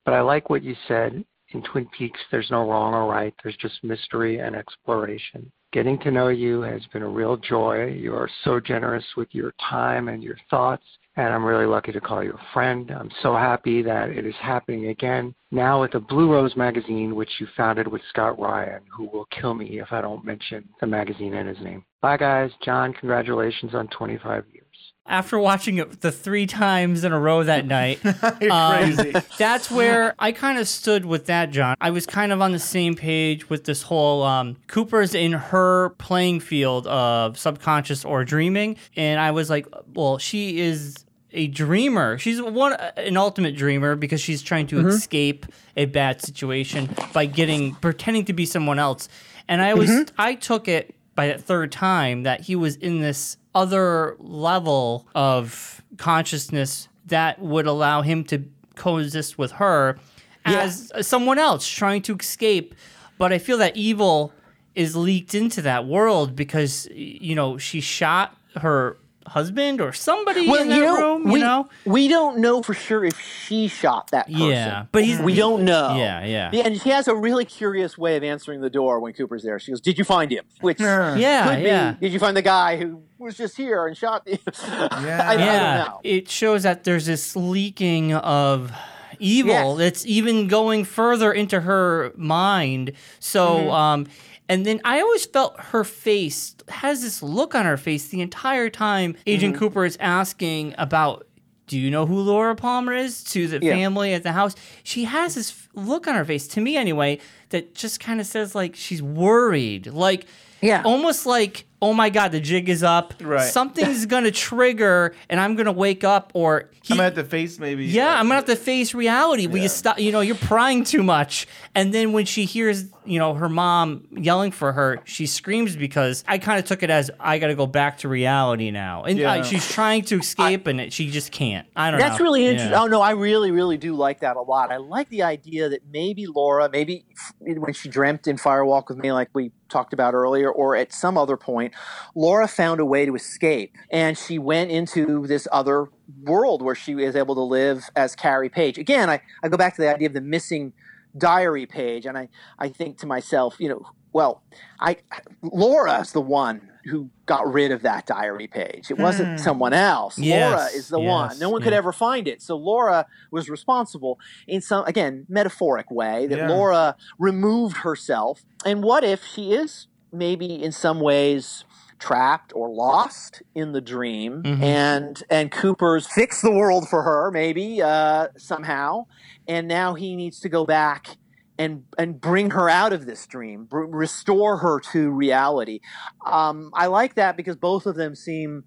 But I like what you said. In Twin Peaks, there's no wrong or right. There's just mystery and exploration. Getting to know you has been a real joy. You are so generous with your time and your thoughts, and I'm really lucky to call you a friend. I'm so happy that it is happening again. Now with the Blue Rose magazine, which you founded with Scott Ryan, who will kill me if I don't mention the magazine and his name. Bye, guys. John, congratulations on 25 years. After watching it the three times in a row that <laughs> night, um, crazy. <laughs> that's where I kind of stood with that, John. I was kind of on the same page with this whole um, Cooper's in her playing field of subconscious or dreaming, and I was like, well, she is a dreamer. She's one an ultimate dreamer because she's trying to Mhm. escape a bad situation by getting pretending to be someone else. And I was Mhm. I took it by that third time that he was in this other level of consciousness that would allow him to coexist with her as someone else trying to escape. But I feel that evil is leaked into that world because you know she shot her husband or somebody in that room. we, you know, we don't know for sure if she shot that person. Yeah, but he's- we don't know. Yeah, yeah. And she has a really curious way of answering the door when Cooper's there. She goes, "Did you find him?" Which Yeah, could be. Did you find the guy who was just here and shot you? <laughs> yeah, I, I yeah, don't know. it shows that there's this leaking of evil that's even going further into her mind. So, Mhm. um, and then I always felt her face has this look on her face the entire time Agent Mhm. Cooper is asking about. Do you know who Laura Palmer is? To the Yeah. family at the house, she has this look on her face. To me, anyway, that just kind of says like she's worried, like yeah, almost like oh my god, the jig is up. Right. Something's <laughs> gonna trigger, and I'm gonna wake up, or he, I'm gonna have to face maybe. yeah, I'm gonna have to face reality. Will you stop? You know, you're prying too much. And then when she hears, you know, her mom yelling for her, she screams because I kind of took it as I got to go back to reality now, and Yeah. uh, she's trying to escape, and it, she just can't. I don't know. That's know. really interesting. Yeah. Oh no, I really, really do like that a lot. I like the idea that maybe Laura, maybe when she dreamt in Fire Walk with Me, like we talked about earlier, or at some other point, Laura found a way to escape, and she went into this other world where she is able to live as Carrie Page. Again, I, I go back to the idea of the missing diary page, and I, I think to myself, you know, well, I Laura's the one who got rid of that diary page. It wasn't Hmm. someone else. Yes, Laura is the yes, one. No one could yeah. ever find it. So Laura was responsible in some again metaphoric way that Yeah. Laura removed herself. And what if she is maybe in some ways trapped or lost in the dream Mhm. and and Cooper's fixed the world for her maybe uh, somehow and now he needs to go back and and bring her out of this dream, br- restore her to reality. Um, I like that because both of them seem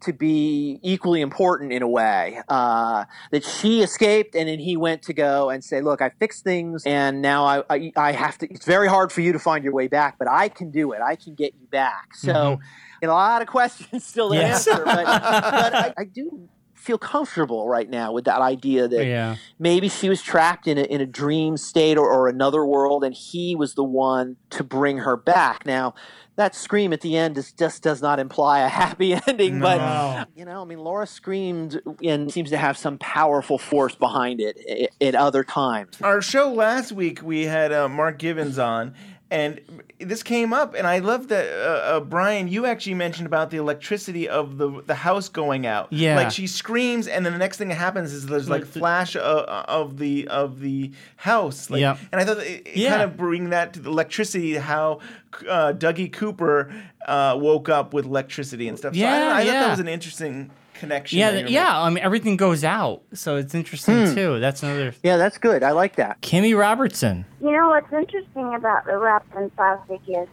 to be equally important in a way. Uh, that she escaped and then he went to go and say, "Look, I fixed things, and now I, I I have to. It's very hard for you to find your way back, but I can do it. I can get you back." So, Mhm. you a lot of <laughs> questions still to Yes. answer, but, but I, I do feel comfortable right now with that idea that Yeah. maybe she was trapped in a, in a dream state or, or another world and he was the one to bring her back now that scream at the end is, just does not imply a happy <laughs> ending No. but you know i mean laura screamed and seems to have some powerful force behind it at, at other times Our show last week, we had uh, Mark Givens on, and this came up, and I love that uh, uh, Bryon, you actually mentioned about the electricity of the the house going out. Yeah. like she screams, and then the next thing that happens is there's like flash of, of the of the house. Like, Yep. and I thought it, it Yeah. kind of bring that to the electricity, how uh, Dougie Cooper uh, woke up with electricity and stuff. so I, don't Yeah, I thought that was an interesting connection. Yeah, that th- you're yeah. I mean, everything goes out, so it's interesting Hmm. too. That's another. yeah that's good i like that Kimmy Robertson. You know what's interesting about the wrapped in plastic is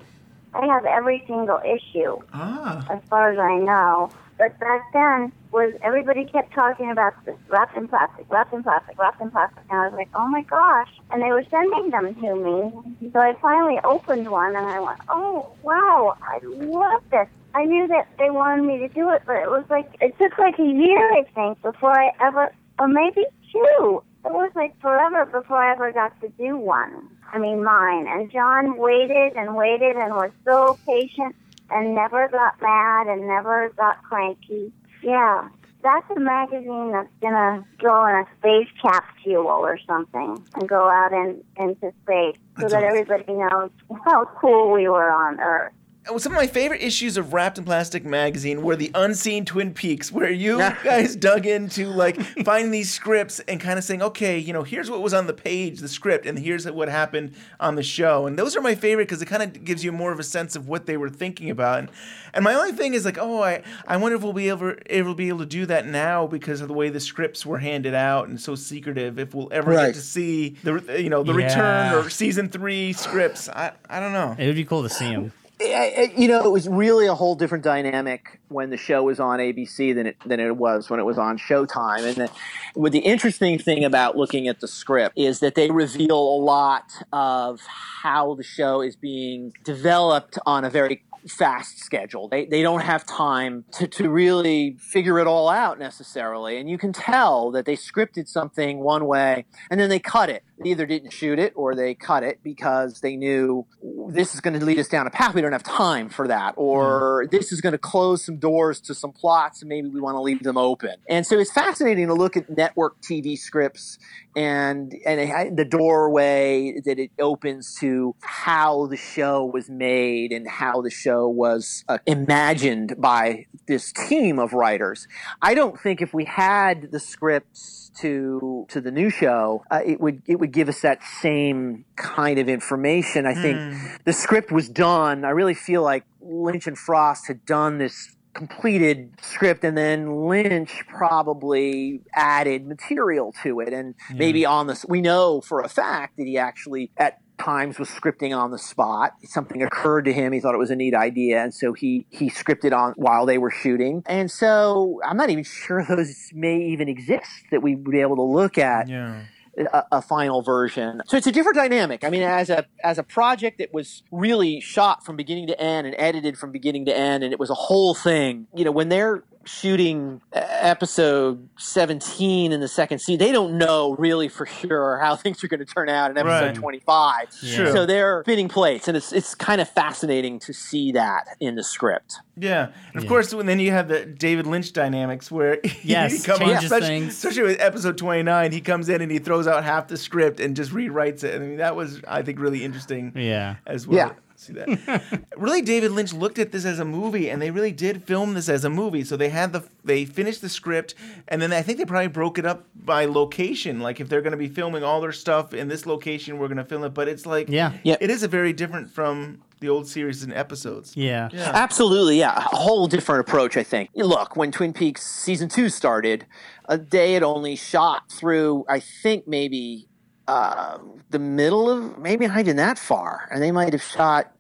I have every single issue, Ah. as far as I know. But back then, was everybody kept talking about this wrapped in plastic, wrapped in plastic, wrapped in plastic, and I was like, oh my gosh! And they were sending them to me, so I finally opened one, and I went, oh wow, I love this. I knew that they wanted me to do it, but it was like it took like a year, I think, before I ever, or maybe two. It was like forever before I ever got to do one. I mean, mine. And John waited and waited and was so patient and never got mad and never got cranky. Yeah. That's a magazine that's gonna go in a space capsule or something and go out in, into space so That's that awesome. everybody knows how cool we were on Earth. Some of my favorite issues of Wrapped in Plastic magazine were the unseen Twin Peaks, where you <laughs> guys dug into like finding these scripts and kind of saying, okay, you know, here's what was on the page, the script, and here's what happened on the show. And those are my favorite because it kind of gives you more of a sense of what they were thinking about. And, and my only thing is like, oh, I, I wonder if we'll be able, able to be able to do that now because of the way the scripts were handed out and so secretive. If we'll ever Right. get to see the you know the Yeah. return or season three scripts, I I don't know. It would be cool to see him. You know, it was really a whole different dynamic when the show was on ABC than it than it was when it was on Showtime. And the, what the interesting thing about looking at the script is that they reveal a lot of how the show is being developed on a very fast schedule. They, they don't have time to, to really figure it all out necessarily. And you can tell that they scripted something one way and then they cut it. They either didn't shoot it or they cut it because they knew this is going to lead us down a path. We don't have time for that. Or this is going to close some doors to some plots and maybe we want to leave them open. And so it's fascinating to look at network TV scripts and and the doorway that it opens to how the show was made and how the show was uh, imagined by this team of writers. I don't think if we had the scripts to to the new show, uh, it would it would give us that same kind of information. I think Hmm. the script was done. I really feel like Lynch and Frost had done this completed script and then Lynch probably added material to it and maybe on this we know for a fact that he actually at times was scripting on the spot something occurred to him he thought it was a neat idea and so he he scripted on while they were shooting and so i'm not even sure those may even exist that we would be able to look at yeah a, a final version. So it's a different dynamic. I mean, as a as a project that was really shot from beginning to end and edited from beginning to end, and it was a whole thing. You know, when they're shooting uh, episode 17 in the second season they don't know really for sure how <laughs> things are going to turn out in episode Right. 25 Sure. so they're spinning plates and it's it's kind of fascinating to see that in the script Yeah, and of course, when then you have the David Lynch dynamics where <laughs> Yes, he comes changes especially, things. especially with episode twenty nine, he comes in and he throws out half the script and just rewrites it. I mean, that was I think really interesting. Yeah. as well. Yeah. See that? <laughs> really, David Lynch looked at this as a movie, and they really did film this as a movie. So they had the they finished the script, and then I think they probably broke it up by location. Like if they're going to be filming all their stuff in this location, we're going to film it. But it's like Yeah. yeah. it is a very different from the old series and episodes. Yeah. Absolutely, yeah. A whole different approach, I think. Look, when Twin Peaks season two started, uh, they had only shot through, I think, maybe uh, the middle of, maybe not even that far. And they might have shot,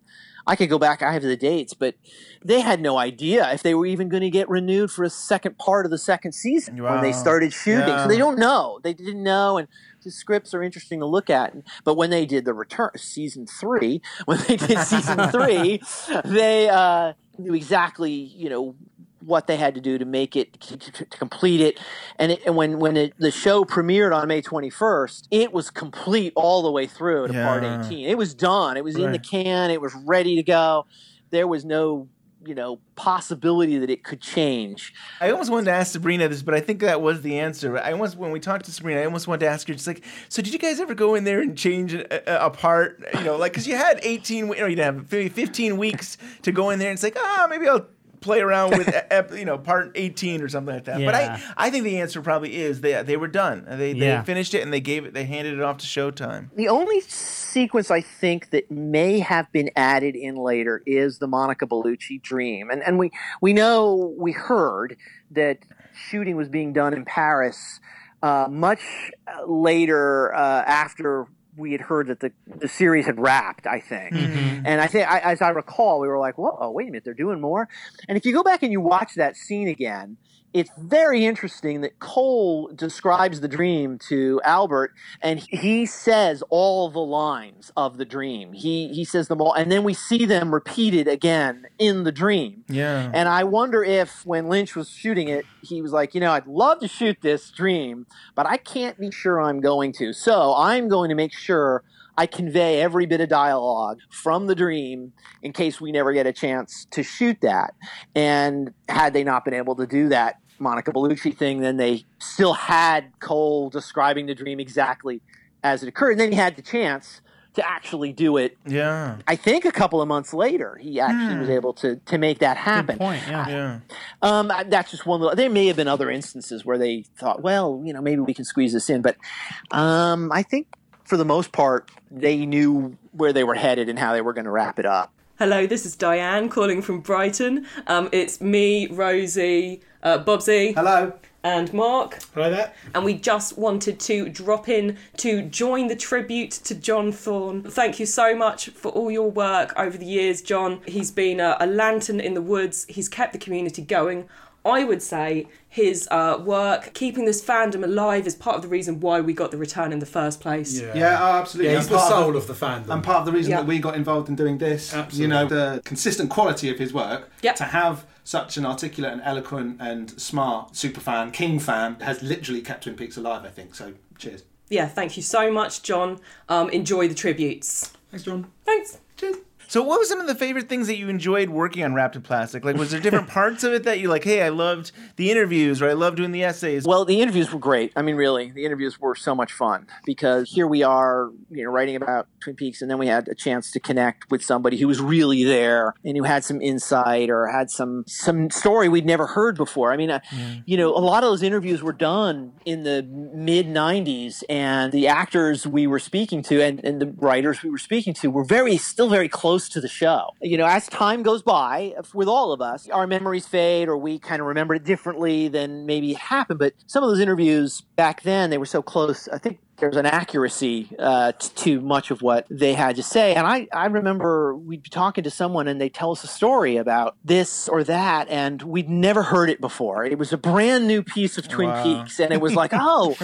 I could go back, I have the dates, but they had no idea if they were even going to get renewed for a second part of the second season when they started shooting. Yeah. So they don't know. They didn't know. And the scripts are interesting to look at. But when they did the return, season three, <laughs> when they did season three, <laughs> they uh, knew exactly, you know, what they had to do to make it to, complete it. And, it, and when when it, the show premiered on May 21st it was complete all the way through to part 18 it was done. It was in the can. It was ready to go. There was no you know possibility that it could change. I almost wanted to ask Sabrina this, but I think that was the answer. I almost, when we talked to Sabrina, I almost wanted to ask her, just like, so did you guys ever go in there and change a, a, part? You know, like, because you had 18, or you have 15 weeks to go in there and it's like, ah, maybe I'll play around with, <laughs> you know, part 18 or something like that. But I, I think the answer probably is they, they were done. They, Yeah. they finished it and they gave it, they handed it off to Showtime. The only sequence I think that may have been added in later is the Monica Bellucci dream, and and we we know we heard that shooting was being done in Paris uh, much later uh, after we had heard that the the series had wrapped. I think. Mm-hmm. Mm-hmm. And I think, I, as I recall, we were like, "Whoa, oh, wait a minute, they're doing more." And if you go back and you watch that scene again, it's very interesting that Cole describes the dream to Albert, and he says all the lines of the dream. He he says them all, and then we see them repeated again in the dream. Yeah. And I wonder if when Lynch was shooting it, he was like, you know, I'd love to shoot this dream, but I can't be sure I'm going to. So I'm going to make sure I convey every bit of dialogue from the dream in case we never get a chance to shoot that. And had they not been able to do that Monica Bellucci thing, then they still had Cole describing the dream exactly as it occurred. And then he had the chance to actually do it Yeah. I think a couple of months later, he actually was able to to make that happen. point, yeah. Yeah. Um, that's just one. Little, there may have been other instances where they thought, well, you know, maybe we can squeeze this in, but um, I think for the most part, they knew where they were headed and how they were going to wrap it up. Hello, this is Diane calling from Brighton. Um, it's me, Rosie, uh, Bobsy. Hello. and Mark. Hello there. And we just wanted to drop in to join the tribute to John Thorne. Thank you so much for all your work over the years, John. He's been a, a lantern in the woods, he's kept the community going. I would say his uh, work, keeping this fandom alive, is part of the reason why we got the return in the first place. Yeah, Yeah, oh, absolutely. Yeah, he's And the part soul of the fandom. And part of the reason Yeah. that we got involved in doing this, Absolutely. you know, the consistent quality of his work, Yep. to have such an articulate and eloquent and smart super fan, king fan, has literally kept Twin Peaks alive, I think. So, cheers. Yeah, thank you so much, John. Um, enjoy the tributes. Thanks, John. Thanks. Cheers. So, what was some of the favorite things that you enjoyed working on Wrapped in Plastic? Like, was there different <laughs> parts of it that you like? Hey, I loved the interviews, or I loved doing the essays. Well, the interviews were great. I mean, really, the interviews were so much fun because here we are, you know, writing about Twin Peaks, and then we had a chance to connect with somebody who was really there and who had some insight or had some some story we'd never heard before. I mean, uh, you know, a lot of those interviews were done in the mid '90s, and the actors we were speaking to and, and the writers we were speaking to were very, still very close to the show. You know, as time goes by, with all of us, our memories fade, or we kind of remember it differently than maybe it happened. But some of those interviews back then, they were so close. I think there's an accuracy uh, t- to much of what they had to say. And I, I remember we'd be talking to someone and they'd tell us a story about this or that, and we'd never heard it before. It was a brand new piece of Twin Wow. Peaks, and it was like, <laughs> oh,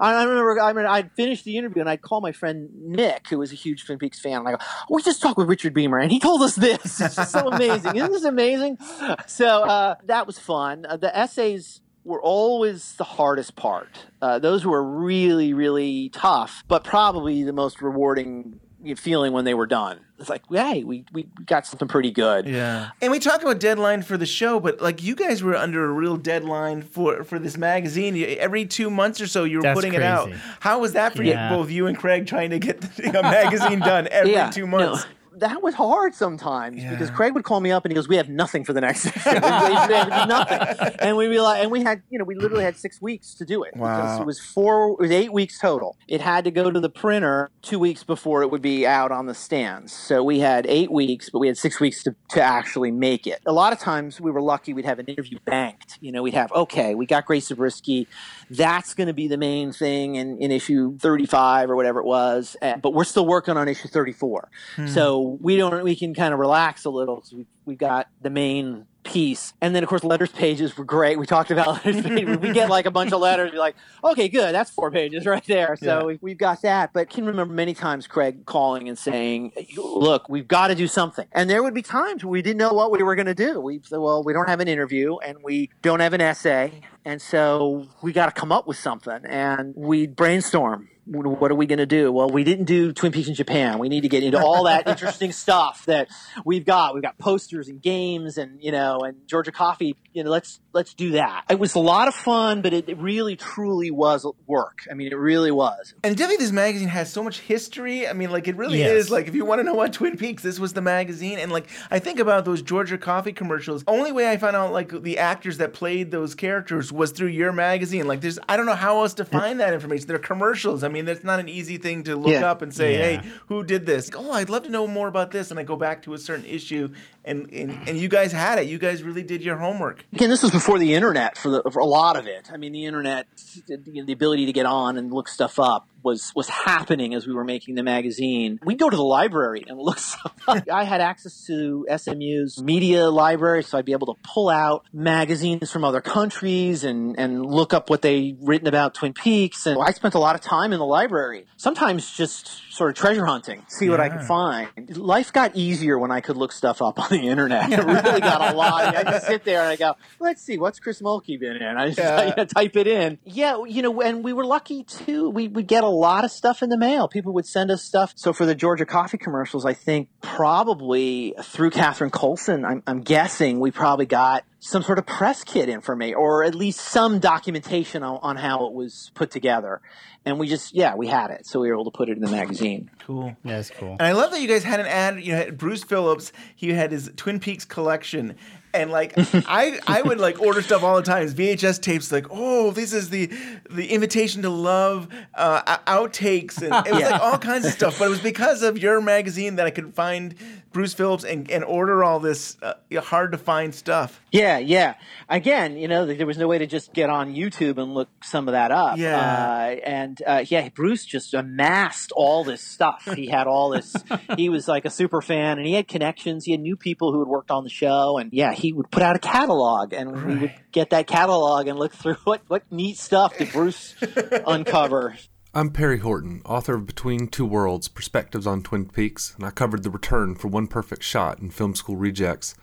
I I remember. I mean, I'd finished the interview and I'd call my friend Nick, who was a huge Twin Peaks fan, and I go, "We just talked with Richard Beymer, and he told us this. It's just so amazing. Isn't this amazing?" So uh, that was fun. Uh, the essays were always the hardest part. Uh, those were really, really tough, but probably the most rewarding feeling when they were done. It's like, hey, we, we got something pretty good. Yeah. And we talked about deadline for the show, but like you guys were under a real deadline for for this magazine. Every two months or so, you were That's putting it out. How was that for Yeah. you, both you and Craig, trying to get the, <laughs> a magazine done every Yeah, two no, months? That was hard sometimes because Craig would call me up and he goes, "We have nothing for the next <laughs> issue. we have nothing." And we realized, and we had, you know, we literally had six weeks to do it because Wow. it was four, it was eight weeks total. It had to go to the printer two weeks before it would be out on the stands. So we had eight weeks, but we had six weeks to, to actually make it. A lot of times we were lucky; we'd have an interview banked. You know, we'd have, okay, we got Grace Zabriskie. That's going to be the main thing in, in issue 35 or whatever it was. Uh, but we're still working on issue 34. Hmm. So we don't, we can kind of relax a little because we, we've got the main piece. And then, of course, letters pages were great. We talked about letters <laughs> pages. We get like a bunch of letters. You're like, okay, good. That's four pages right there. So Yeah. we, we've got that. But I can remember many times Craig calling and saying, look, we've got to do something. And there would be times we didn't know what we were going to do. We said, well, we don't have an interview and we don't have an essay. And so we got to come up with something. And we brainstorm. What are we going to do? Well, we didn't do Twin Peaks in Japan. We need to get into all that <laughs> interesting stuff that we've got. We've got posters and games and, you know, and Georgia Coffee, you know, let's, let's do that. It was a lot of fun, but it, it really, truly was work. I mean, it really was. And definitely, this magazine has so much history. I mean, like it really Yes. is. Like, if you want to know what Twin Peaks, this was the magazine. And like, I think about those Georgia Coffee commercials. Only way I found out like the actors that played those characters was through your magazine. Like, there's I don't know how else to find that information. They're commercials. I mean, that's not an easy thing to look Yeah. up and say, Yeah. hey, who did this? Oh, I'd love to know more about this. And I go back to a certain issue, and and, and you guys had it. You guys really did your homework. Again, this was before the internet for, the, for a lot of it. I mean, the internet, the, the ability to get on and look stuff up was was happening as we were making the magazine. We'd go to the library and look stuff. <laughs> I had access to SMU's media library, so I'd be able to pull out magazines from other countries and, and look up what they written about Twin Peaks. And I spent a lot of time in the library, sometimes just sort of treasure hunting, see what I could find. Life got easier when I could look stuff up on the internet. It <laughs> really got a lot. I just sit there and I go, let's see, what's Chris Mulkey been in? I just Yeah. type it in. Yeah, you know, and we were lucky too. We would get a lot of stuff in the mail. People would send us stuff. So for the Georgia coffee commercials, I think probably through Catherine Coulson, I'm, I'm guessing we probably got some sort of press kit information or at least some documentation on, on how it was put together. And we just, yeah, we had it. So we were able to put it in the magazine. Cool. That's cool. And I love that you guys had an ad. You had Bruce Phillips. He had his Twin Peaks collection. And like I, I would like order stuff all the time. It's VHS tapes. Like, oh, this is the the invitation to love uh, outtakes, and it was Yeah. like all kinds of stuff. But it was because of your magazine that I could find Bruce Phillips and, and order all this uh, hard to find stuff. Yeah, yeah. Again, you know, there was no way to just get on YouTube and look some of that up. Yeah. Uh, and uh, yeah, Bruce just amassed all this stuff. He had all this. he was like a super fan, and he had connections. He had new people who had worked on the show, and yeah, he would put out a catalog, and we would get that catalog and look through what what neat stuff did Bruce <laughs> uncover. I'm Perry Horton, author of Between Two Worlds Perspectives on Twin Peaks, and I covered the return for One Perfect Shot in Film School Rejects.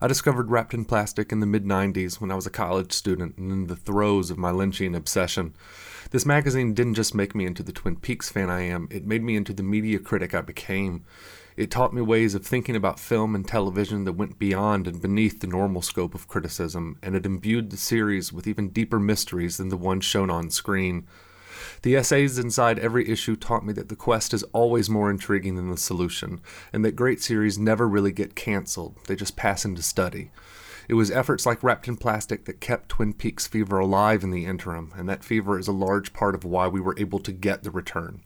I discovered Wrapped in Plastic in the mid 90s when I was a college student and in the throes of my Lynchian obsession. This magazine didn't just make me into the Twin Peaks fan I am, it made me into the media critic I became. It taught me ways of thinking about film and television that went beyond and beneath the normal scope of criticism, and it imbued the series with even deeper mysteries than the ones shown on screen. The essays inside every issue taught me that the quest is always more intriguing than the solution, and that great series never really get canceled, they just pass into study. It was efforts like Wrapped in Plastic that kept Twin Peaks fever alive in the interim, and that fever is a large part of why we were able to get the return.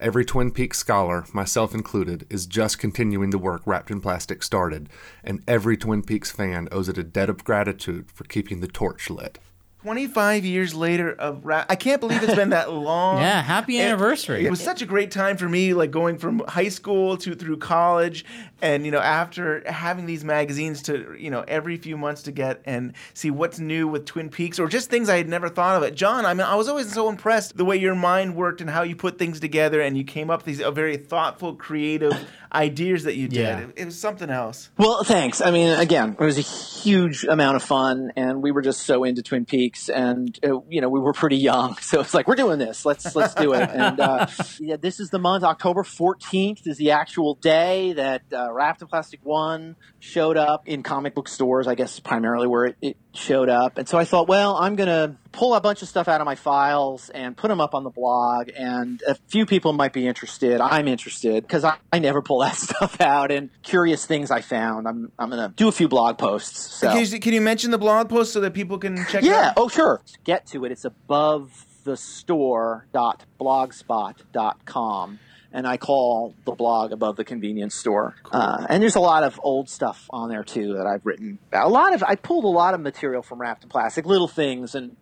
Every Twin Peaks scholar, myself included, is just continuing the work Wrapped in Plastic started, and every Twin Peaks fan owes it a debt of gratitude for keeping the torch lit. 25 years later of rap. I can't believe it's been that <laughs> long. Yeah, happy It- anniversary. It, was such a great time for me, like going from high school to through college, and you know, after having these magazines to you know every few months to get and see what's new with Twin Peaks or just things I had never thought of. It, John, I mean, I was always so impressed the way your mind worked and how you put things together, and you came up with these uh, very thoughtful, creative ideas that you did. Yeah. It, it was something else. Well, thanks. I mean, again, it was a huge amount of fun, and we were just so into Twin Peaks, and uh, you know, we were pretty young, <laughs> so it's like we're doing this. Let's let's do it. And uh, <laughs> yeah, this is the month. October fourteenth is the actual day that uh, Wrapped in Plastic One showed up in comic book stores. I guess primarily where it, it showed up, and so I thought, well, I'm gonna pull a bunch of stuff out of my files and put them up on the blog, and a few people might be interested. I'm interested because I, I never pull that <laughs> stuff out and curious things I found. I'm I'm gonna do a few blog posts. So. Can, you, can you mention the blog post so that people can check it Yeah. out? Oh, sure. Get to it. It's above the store.blogspot.com. And I call the blog above the convenience store. Uh, and there's a lot of old stuff on there too that I've written. A lot of I pulled a lot of material from Wrapped in Plastic, little things, and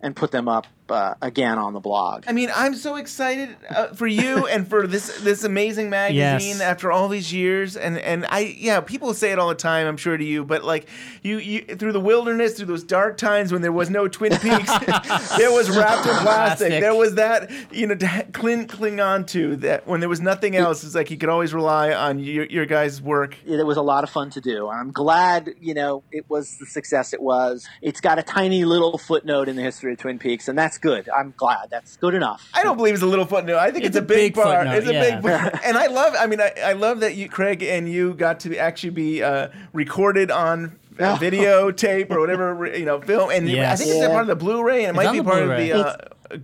and put them up uh, again on the blog. I mean, I'm so excited uh, for you <laughs> and for this this amazing magazine Yes. after all these years. And and I yeah, people say it all the time. I'm sure to you, but like you you through the wilderness, through those dark times when there was no Twin Peaks, <laughs> there was wrapped in plastic. Plastic. There was that you know to cling cling on to that when there was nothing else. It's like you could always rely on your your guys' work. it was a lot of fun to do. I'm glad, you know, it was the success it was. It's got a tiny little footnote in the history of Twin Peaks, and that's good. I'm glad. That's good enough. I don't believe it's a little footnote. I think it's, It's a a big, big part. footnote, it's a big, part. <laughs> and I love. I mean, I, I love that you, Craig, and you got to actually be uh, recorded on uh, <laughs> videotape or whatever you know film. And I Yes. think it's a part of the Blu-ray, and it It's might be part of Blu-ray. the. Uh,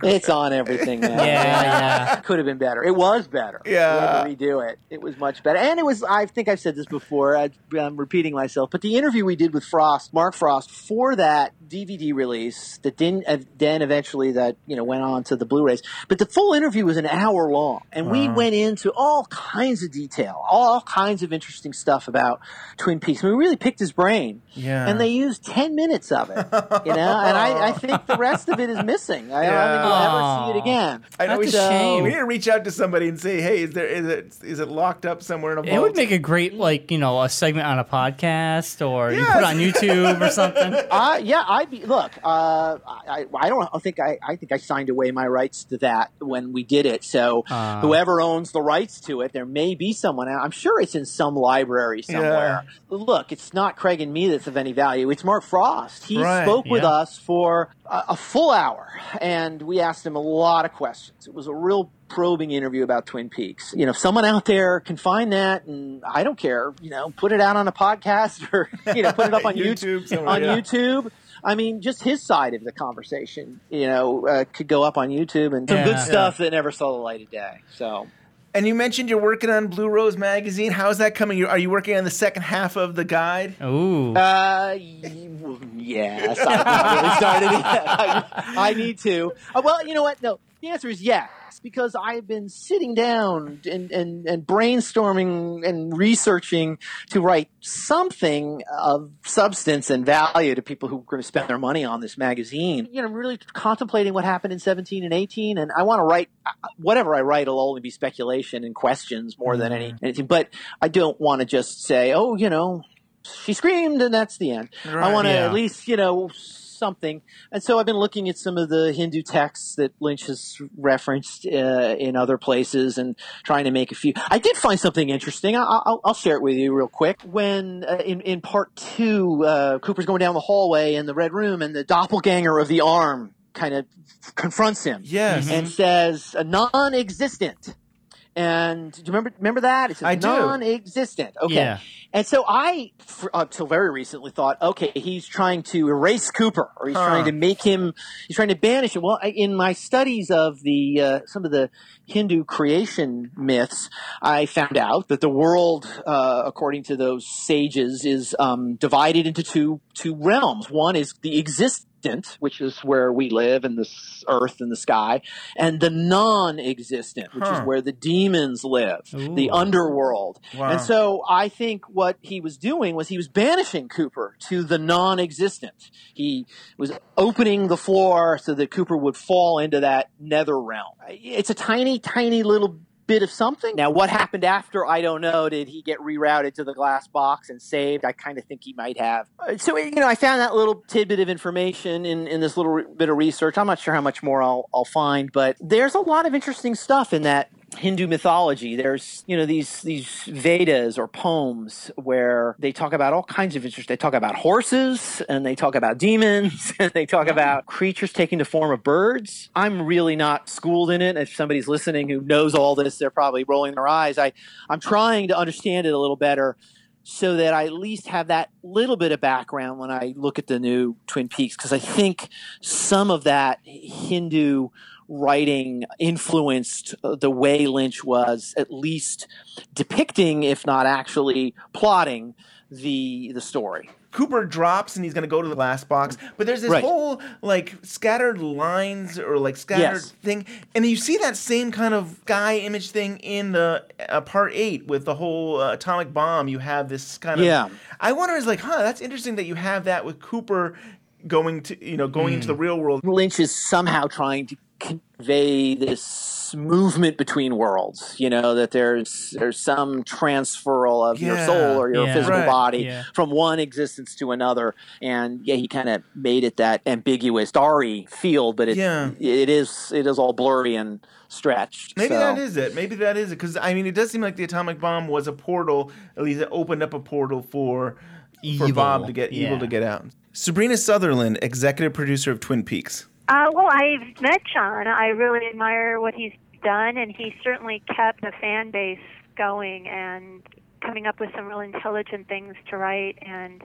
It's on everything now. <laughs> Yeah, yeah. Could have been better. It was better. Yeah. We had to redo it. It was much better. And it was, I think I've said this before, I, I'm repeating myself, but the interview we did with Frost, Mark Frost, for that DVD release that didn't, uh, then eventually that, you know, went on to the Blu-rays. But the full interview was an hour long. And we Wow. went into all kinds of detail, all kinds of interesting stuff about Twin Peaks. we really picked his brain. Yeah. And they used 10 minutes of it, you know, and I, I think the rest of it is missing. I don't <laughs> think we'll ever see it again. I know we, So- we need to reach out to somebody and say, "Hey, is there is it is it locked up somewhere in a vault?" It would make a great, like, you know, a segment on a podcast or you put it on YouTube or something. <laughs> Uh, yeah, I'd be. Look, uh, I, I don't think I. I think I signed away my rights to that when we did it. So Ah. whoever owns the rights to it, there may be someone. I'm sure it's in some library somewhere. Look, it's not Craig and me that's of any value. It's Mark Frost. He Right, spoke with yeah. us for a, a full hour, and we asked him a lot of questions. It was a real probing interview about Twin Peaks. You know, if someone out there can find that, and I don't care, you know, put it out on a podcast or <laughs> you know, put it up on <laughs> YouTube YouTube, on yeah. YouTube. I mean, just his side of the conversation, you know, uh, could go up on YouTube and some Yeah. good stuff that never saw the light of day. So. And you mentioned you're working on Blue Rose magazine. How's that coming? Are you working on the second half of the guide? Ooh. Uh, y- yes, I've really started. I, I need to. Uh, well, you know what? No, the answer is yes. Because I've been sitting down and, and, and brainstorming and researching to write something of substance and value to people who are going to spend their money on this magazine. You know, I'm really contemplating what happened in 17 and 18, and I want to write whatever I write will only be speculation and questions more than any mm-hmm. anything. But I don't want to just say, oh, you know, she screamed and that's the end. I want to yeah. at least, you know, something. And so I've been looking at some of the Hindu texts that Lynch has referenced uh, in other places and trying to make a few. I did find something interesting. I- I'll, I'll share it with you real quick. When uh, in, in part two, uh, Cooper's going down the hallway in the red room and the doppelganger of the arm kind of confronts him. Yes. And says, a non-existent. And do you remember remember that? It's says non-existent. Okay. Yeah. And so I, for, until very recently, thought, okay, he's trying to erase Cooper, or he's Huh. trying to make him, he's trying to banish him. Well, I, in my studies of the uh, some of the Hindu creation myths, I found out that the world, uh, according to those sages, is um, divided into two two realms. One is the existent, which is where we live, in this earth and the sky, and the non-existent, which is where the demons live, the underworld. Wow. And so I think what he was doing was he was banishing Cooper to the non-existent. He was opening the floor so that Cooper would fall into that nether realm. It's a tiny, tiny little bit of something. Now, what happened after, I don't know. Did he get rerouted to the glass box and saved? I kind of think he might have. Uh, So, you know, I found that little tidbit of information in, in this little bit of research. I'm not sure how much more I'll, I'll find, but there's a lot of interesting stuff in that Hindu mythology. There's, you know, these these Vedas or poems where they talk about all kinds of interest. They talk about horses and they talk about demons <laughs> and they talk about creatures taking the form of birds. I'm really not schooled in it. If somebody's listening who knows all this, they're probably rolling their eyes. I I'm trying to understand it a little better so that I at least have that little bit of background when I look at the new Twin Peaks because I think some of that Hindu writing influenced uh, the way Lynch was at least depicting, if not actually plotting, the the story. Cooper drops and he's going to go to the glass box, but there's this Right. whole like scattered lines or like scattered Yes. thing, and you see that same kind of guy image thing in the uh, part eight with the whole uh, atomic bomb. You have this kind of Yeah. I wonder is like, huh, that's interesting that you have that with Cooper going to you know going into the real world. Lynch is somehow trying to convey this movement between worlds. You know that there's there's some transferal of your soul or your Yeah. physical Right. body Yeah. from one existence to another. And yeah, he kind of made it that ambiguous, starry field, but it Yeah. it is it is all blurry and stretched. Maybe so. that is it. Maybe that is it. Because I mean, it does seem like the atomic bomb was a portal. At least it opened up a portal for for Bob to get evil to get out. Sabrina Sutherland, executive producer of Twin Peaks. Uh, well, I've met John. I really admire what he's done, and he certainly kept the fan base going and coming up with some real intelligent things to write. And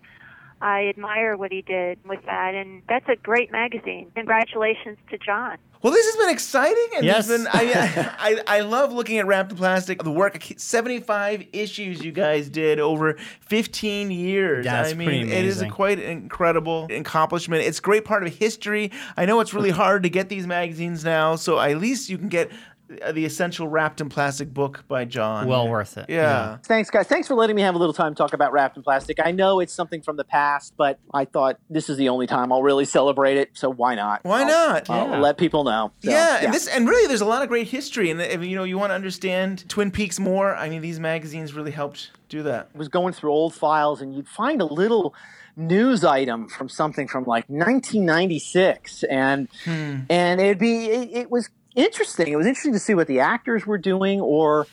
I admire what he did with that. And that's a great magazine. Congratulations to John. Well, this has been exciting, and Yes. been I, <laughs> I I love looking at Wrapped in Plastic. The work, 75 issues you guys did over 15 years. That's I mean, pretty it is a amazing. quite incredible accomplishment. It's a great part of history. I know it's really <laughs> hard to get these magazines now, so at least you can get the essential Wrapped in Plastic book by John. Well worth it. Yeah. Thanks, guys. Thanks for letting me have a little time to talk about wrapped in plastic. I know it's something from the past, but I thought this is the only time I'll really celebrate it, so why not? Why I'll- not? I'll Yeah. let people know. So, yeah, and this and really, there's a lot of great history, and you know you want to understand Twin Peaks more, I mean, these magazines really helped do that. was going through old files and you'd find a little news item from something from like 1996 and Hmm. and it'd be it, it was interesting it was interesting to see what the actors were doing or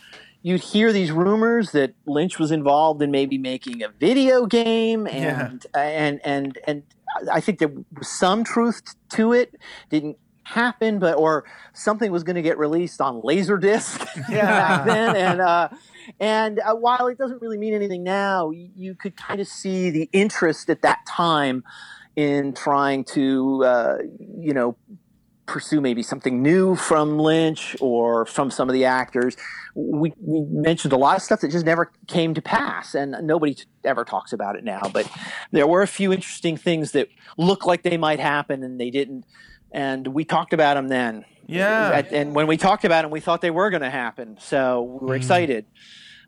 you'd hear these rumors that lynch was involved in maybe making a video game Yeah. and and and and i think there was some truth to it didn't happen but or something was going to get released on laserdisc <laughs> Yeah. back then and uh and uh, while it doesn't really mean anything now, you could kind of see the interest at that time in trying to, uh, you know, pursue maybe something new from Lynch or from some of the actors. We, we mentioned a lot of stuff that just never came to pass, and nobody ever talks about it now. But there were a few interesting things that looked like they might happen, and they didn't. And we talked about them then. Yeah. At- and when we talked about them, we thought they were going to happen. So we Mm. were excited.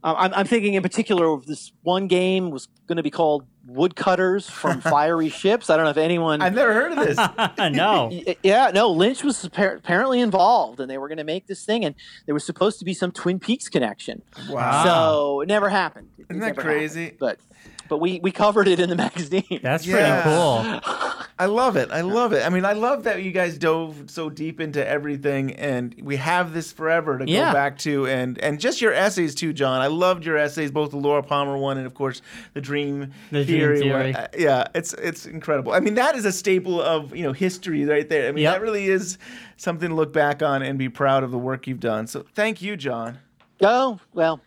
Um, I'm, I'm thinking in particular of this one game was going to be called Woodcutters from <laughs> Fiery Ships. I don't know if anyone. I've never heard of this. <laughs> no. <laughs> Yeah, no. Lynch was apparently involved, and they were going to make this thing, and there was supposed to be some Twin Peaks connection. Wow. So it never happened. It Isn't that crazy? happened. But but we we covered it in the magazine. That's Yeah. I love it. I love it. I mean, I love that you guys dove so deep into everything, and we have this forever to Yeah. go back to, and and just your essays too, John. I loved your essays, both the Laura Palmer one and of course the Dream The Dream Theory. Theory. one. Uh, yeah, it's it's incredible. I mean, that is a staple of you know history right there. I mean, Yep. that really is something to look back on and be proud of the work you've done. So thank you, John. Oh well,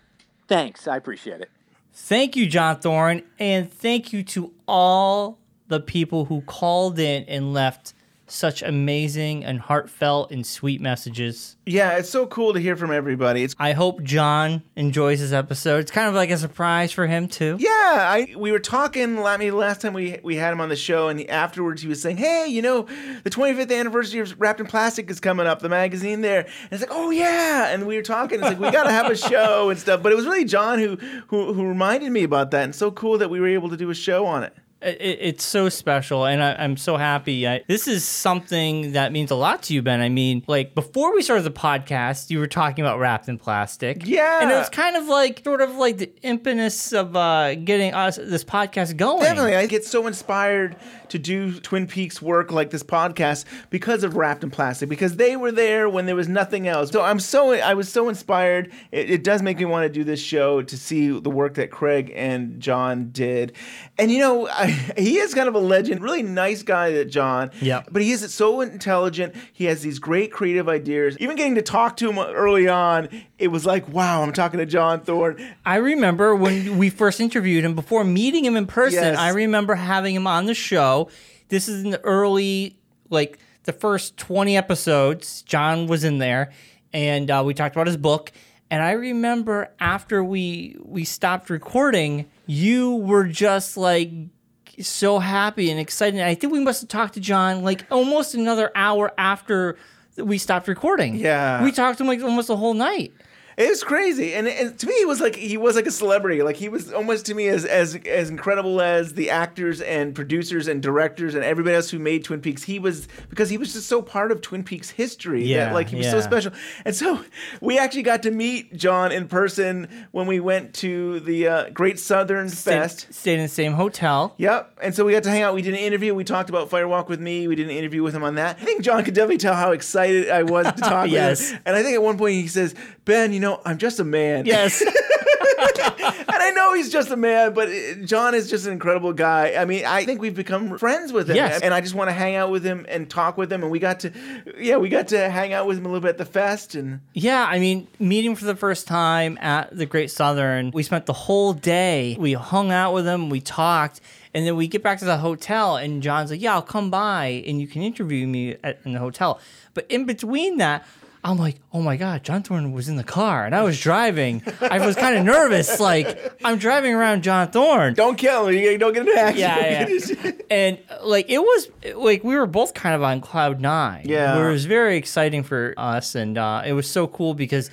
thanks. I appreciate it. Thank you, John Thorne, and thank you to all the people who called in and left such amazing and heartfelt and sweet messages. Yeah, it's so cool to hear from everybody. It's I hope John enjoys this episode. It's kind of like a surprise for him too. Yeah, I we were talking. I mean, last time we we had him on the show, and afterwards he was saying, "Hey, you know, the 25th anniversary of Wrapped in Plastic is coming up. The magazine there." And it's like, "Oh yeah," and we were talking. It's like we got to have a <laughs> show and stuff. But it was really John who who who reminded me about that, and so cool that we were able to do a show on it. It, it- it's so special, and I, I'm so happy. I, this is something that means a lot to you, Ben. I mean, like before we started the podcast, you were talking about wrapped in plastic. Yeah. and it was kind of like sort of like the impetus of uh, getting us this podcast going. Definitely, I get so inspired to do Twin Peaks work like this podcast because of Wrapped in Plastic, because they were there when there was nothing else. So I'm so I was so inspired. It, it does make me want to do this show to see the work that Craig and John did. And you know, I, <laughs> he is kind of a legend, really nice guy, that John. Yeah. But he is so intelligent. He has these great creative ideas. Even getting to talk to him early on, it was like, wow, I'm talking to John Thorne. I remember when we first interviewed him before meeting him in person. Yes. I remember having him on the show. This is in the early, like the first 20 episodes. John was in there and uh, we talked about his book. And I remember after we we stopped recording, you were just like so happy and excited. I think we must have talked to John like almost another hour after we stopped recording. Yeah. We talked to him like almost the whole night. It was crazy, and, and to me, he was like he was like a celebrity. Like he was almost to me as as as incredible as the actors and producers and directors and everybody else who made Twin Peaks. He was because he was just so part of Twin Peaks history. that, Yeah, like he was so special. And so we actually got to meet John in person when we went to the uh, Great Southern Fest. Stayed in the same hotel. Yep. And so we got to hang out. We did an interview. We talked about Fire Walk with Me. We did an interview with him on that. I think John could definitely tell how excited I was to <laughs> talk Yes. with him. And I think at one point he says, Ben, you know, I'm just a man. Yes. <laughs> and I know he's just a man, but uh, John is just an incredible guy. I mean, I think we've become friends with him. Yes. And I just want to hang out with him and talk with him. And we got to, yeah, we got to hang out with him a little bit at the fest. And Yeah, I mean, meeting for the first time at the Great Southern, we spent the whole day. We hung out with him, we talked, and then we get back to the hotel, and John's like, "Yeah, I'll come by and you can interview me at, in the hotel." But in between that. I'm like, oh my God, John Thorne was in the car and I was driving. I was kind of nervous. Like, I'm driving around John Thorne. Don't kill him. You don't get an accident. Yeah, yeah. <laughs> and like, it was like we were both kind of on cloud nine. Yeah. It was very exciting for us. And uh, it was so cool because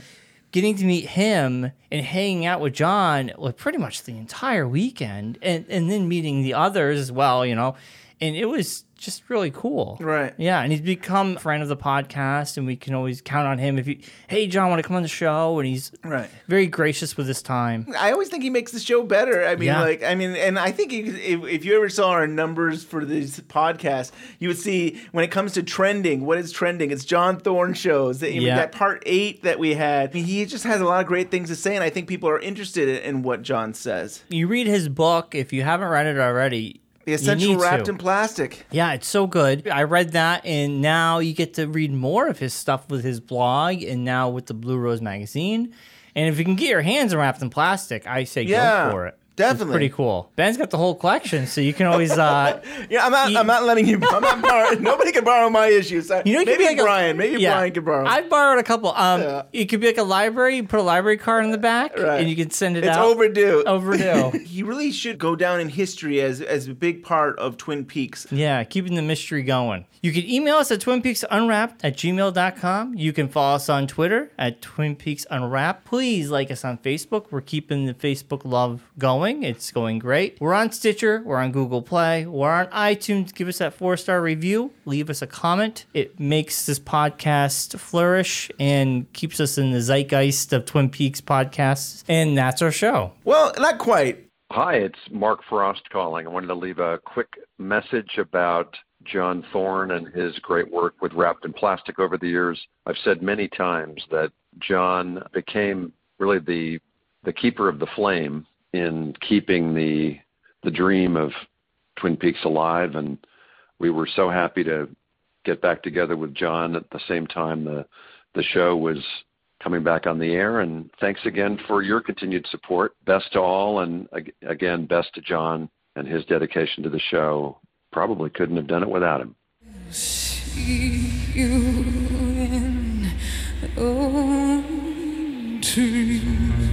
getting to meet him and hanging out with John like pretty much the entire weekend and, and then meeting the others as well, you know, and it was just really cool. Right. Yeah. And he's become a friend of the podcast and we can always count on him if you, hey, John, want to come on the show? And he's Right. very gracious with his time. I always think he makes the show better. I mean, Yeah. like, I mean, and I think if, if, you ever saw our numbers for this podcast, you would see when it comes to trending, what is trending? It's John Thorne shows. Mean, Yeah. That part eight that we had, I mean, he just has a lot of great things to say, and I think people are interested in, in what John says. You read his book, if you haven't read it already, The Essential Wrapped to. in Plastic. Yeah, it's so good. I read that, and now you get to read more of his stuff with his blog, and now with the Blue Rose magazine. And if you can get your hands wrapped in plastic, I say Yeah. go for it. Definitely. pretty cool. Ben's got the whole collection, so you can always. Uh, <laughs> Yeah, I'm not. I'm not letting you. I'm not borrow, <laughs> Nobody can borrow my issues. I- You know, maybe be like a- Bryon. maybe yeah. Bryon can borrow. I've borrowed a couple. Um, Yeah. it could be like a library. You put a library card in the back, Right. and you can send it it's out. overdue. Overdue. <laughs> he really should go down in history as as a big part of Twin Peaks. Yeah, keeping the mystery going. You can email us at twinpeaksunwrapped at gmail.com. You can follow us on Twitter at Twin Peaks Unwrapped. Please like us on Facebook. We're keeping the Facebook love going. It's going great. We're on Stitcher. We're on Google Play. We're on iTunes. Give us that four star review. Leave us a comment. It makes this podcast flourish and keeps us in the zeitgeist of Twin Peaks podcasts. And that's our show. Well, not quite. Hi, it's Mark Frost calling. I wanted to leave a quick message about John Thorne and his great work with Wrapped in Plastic over the years. I've said many times that John became really the the keeper of the flame in keeping the the dream of Twin Peaks alive and we were so happy to get back together with John at the same time the the show was coming back on the air. And thanks again for your continued support. Best to all, and again, best to John and his dedication to the show. Probably couldn't have done it without him. See you in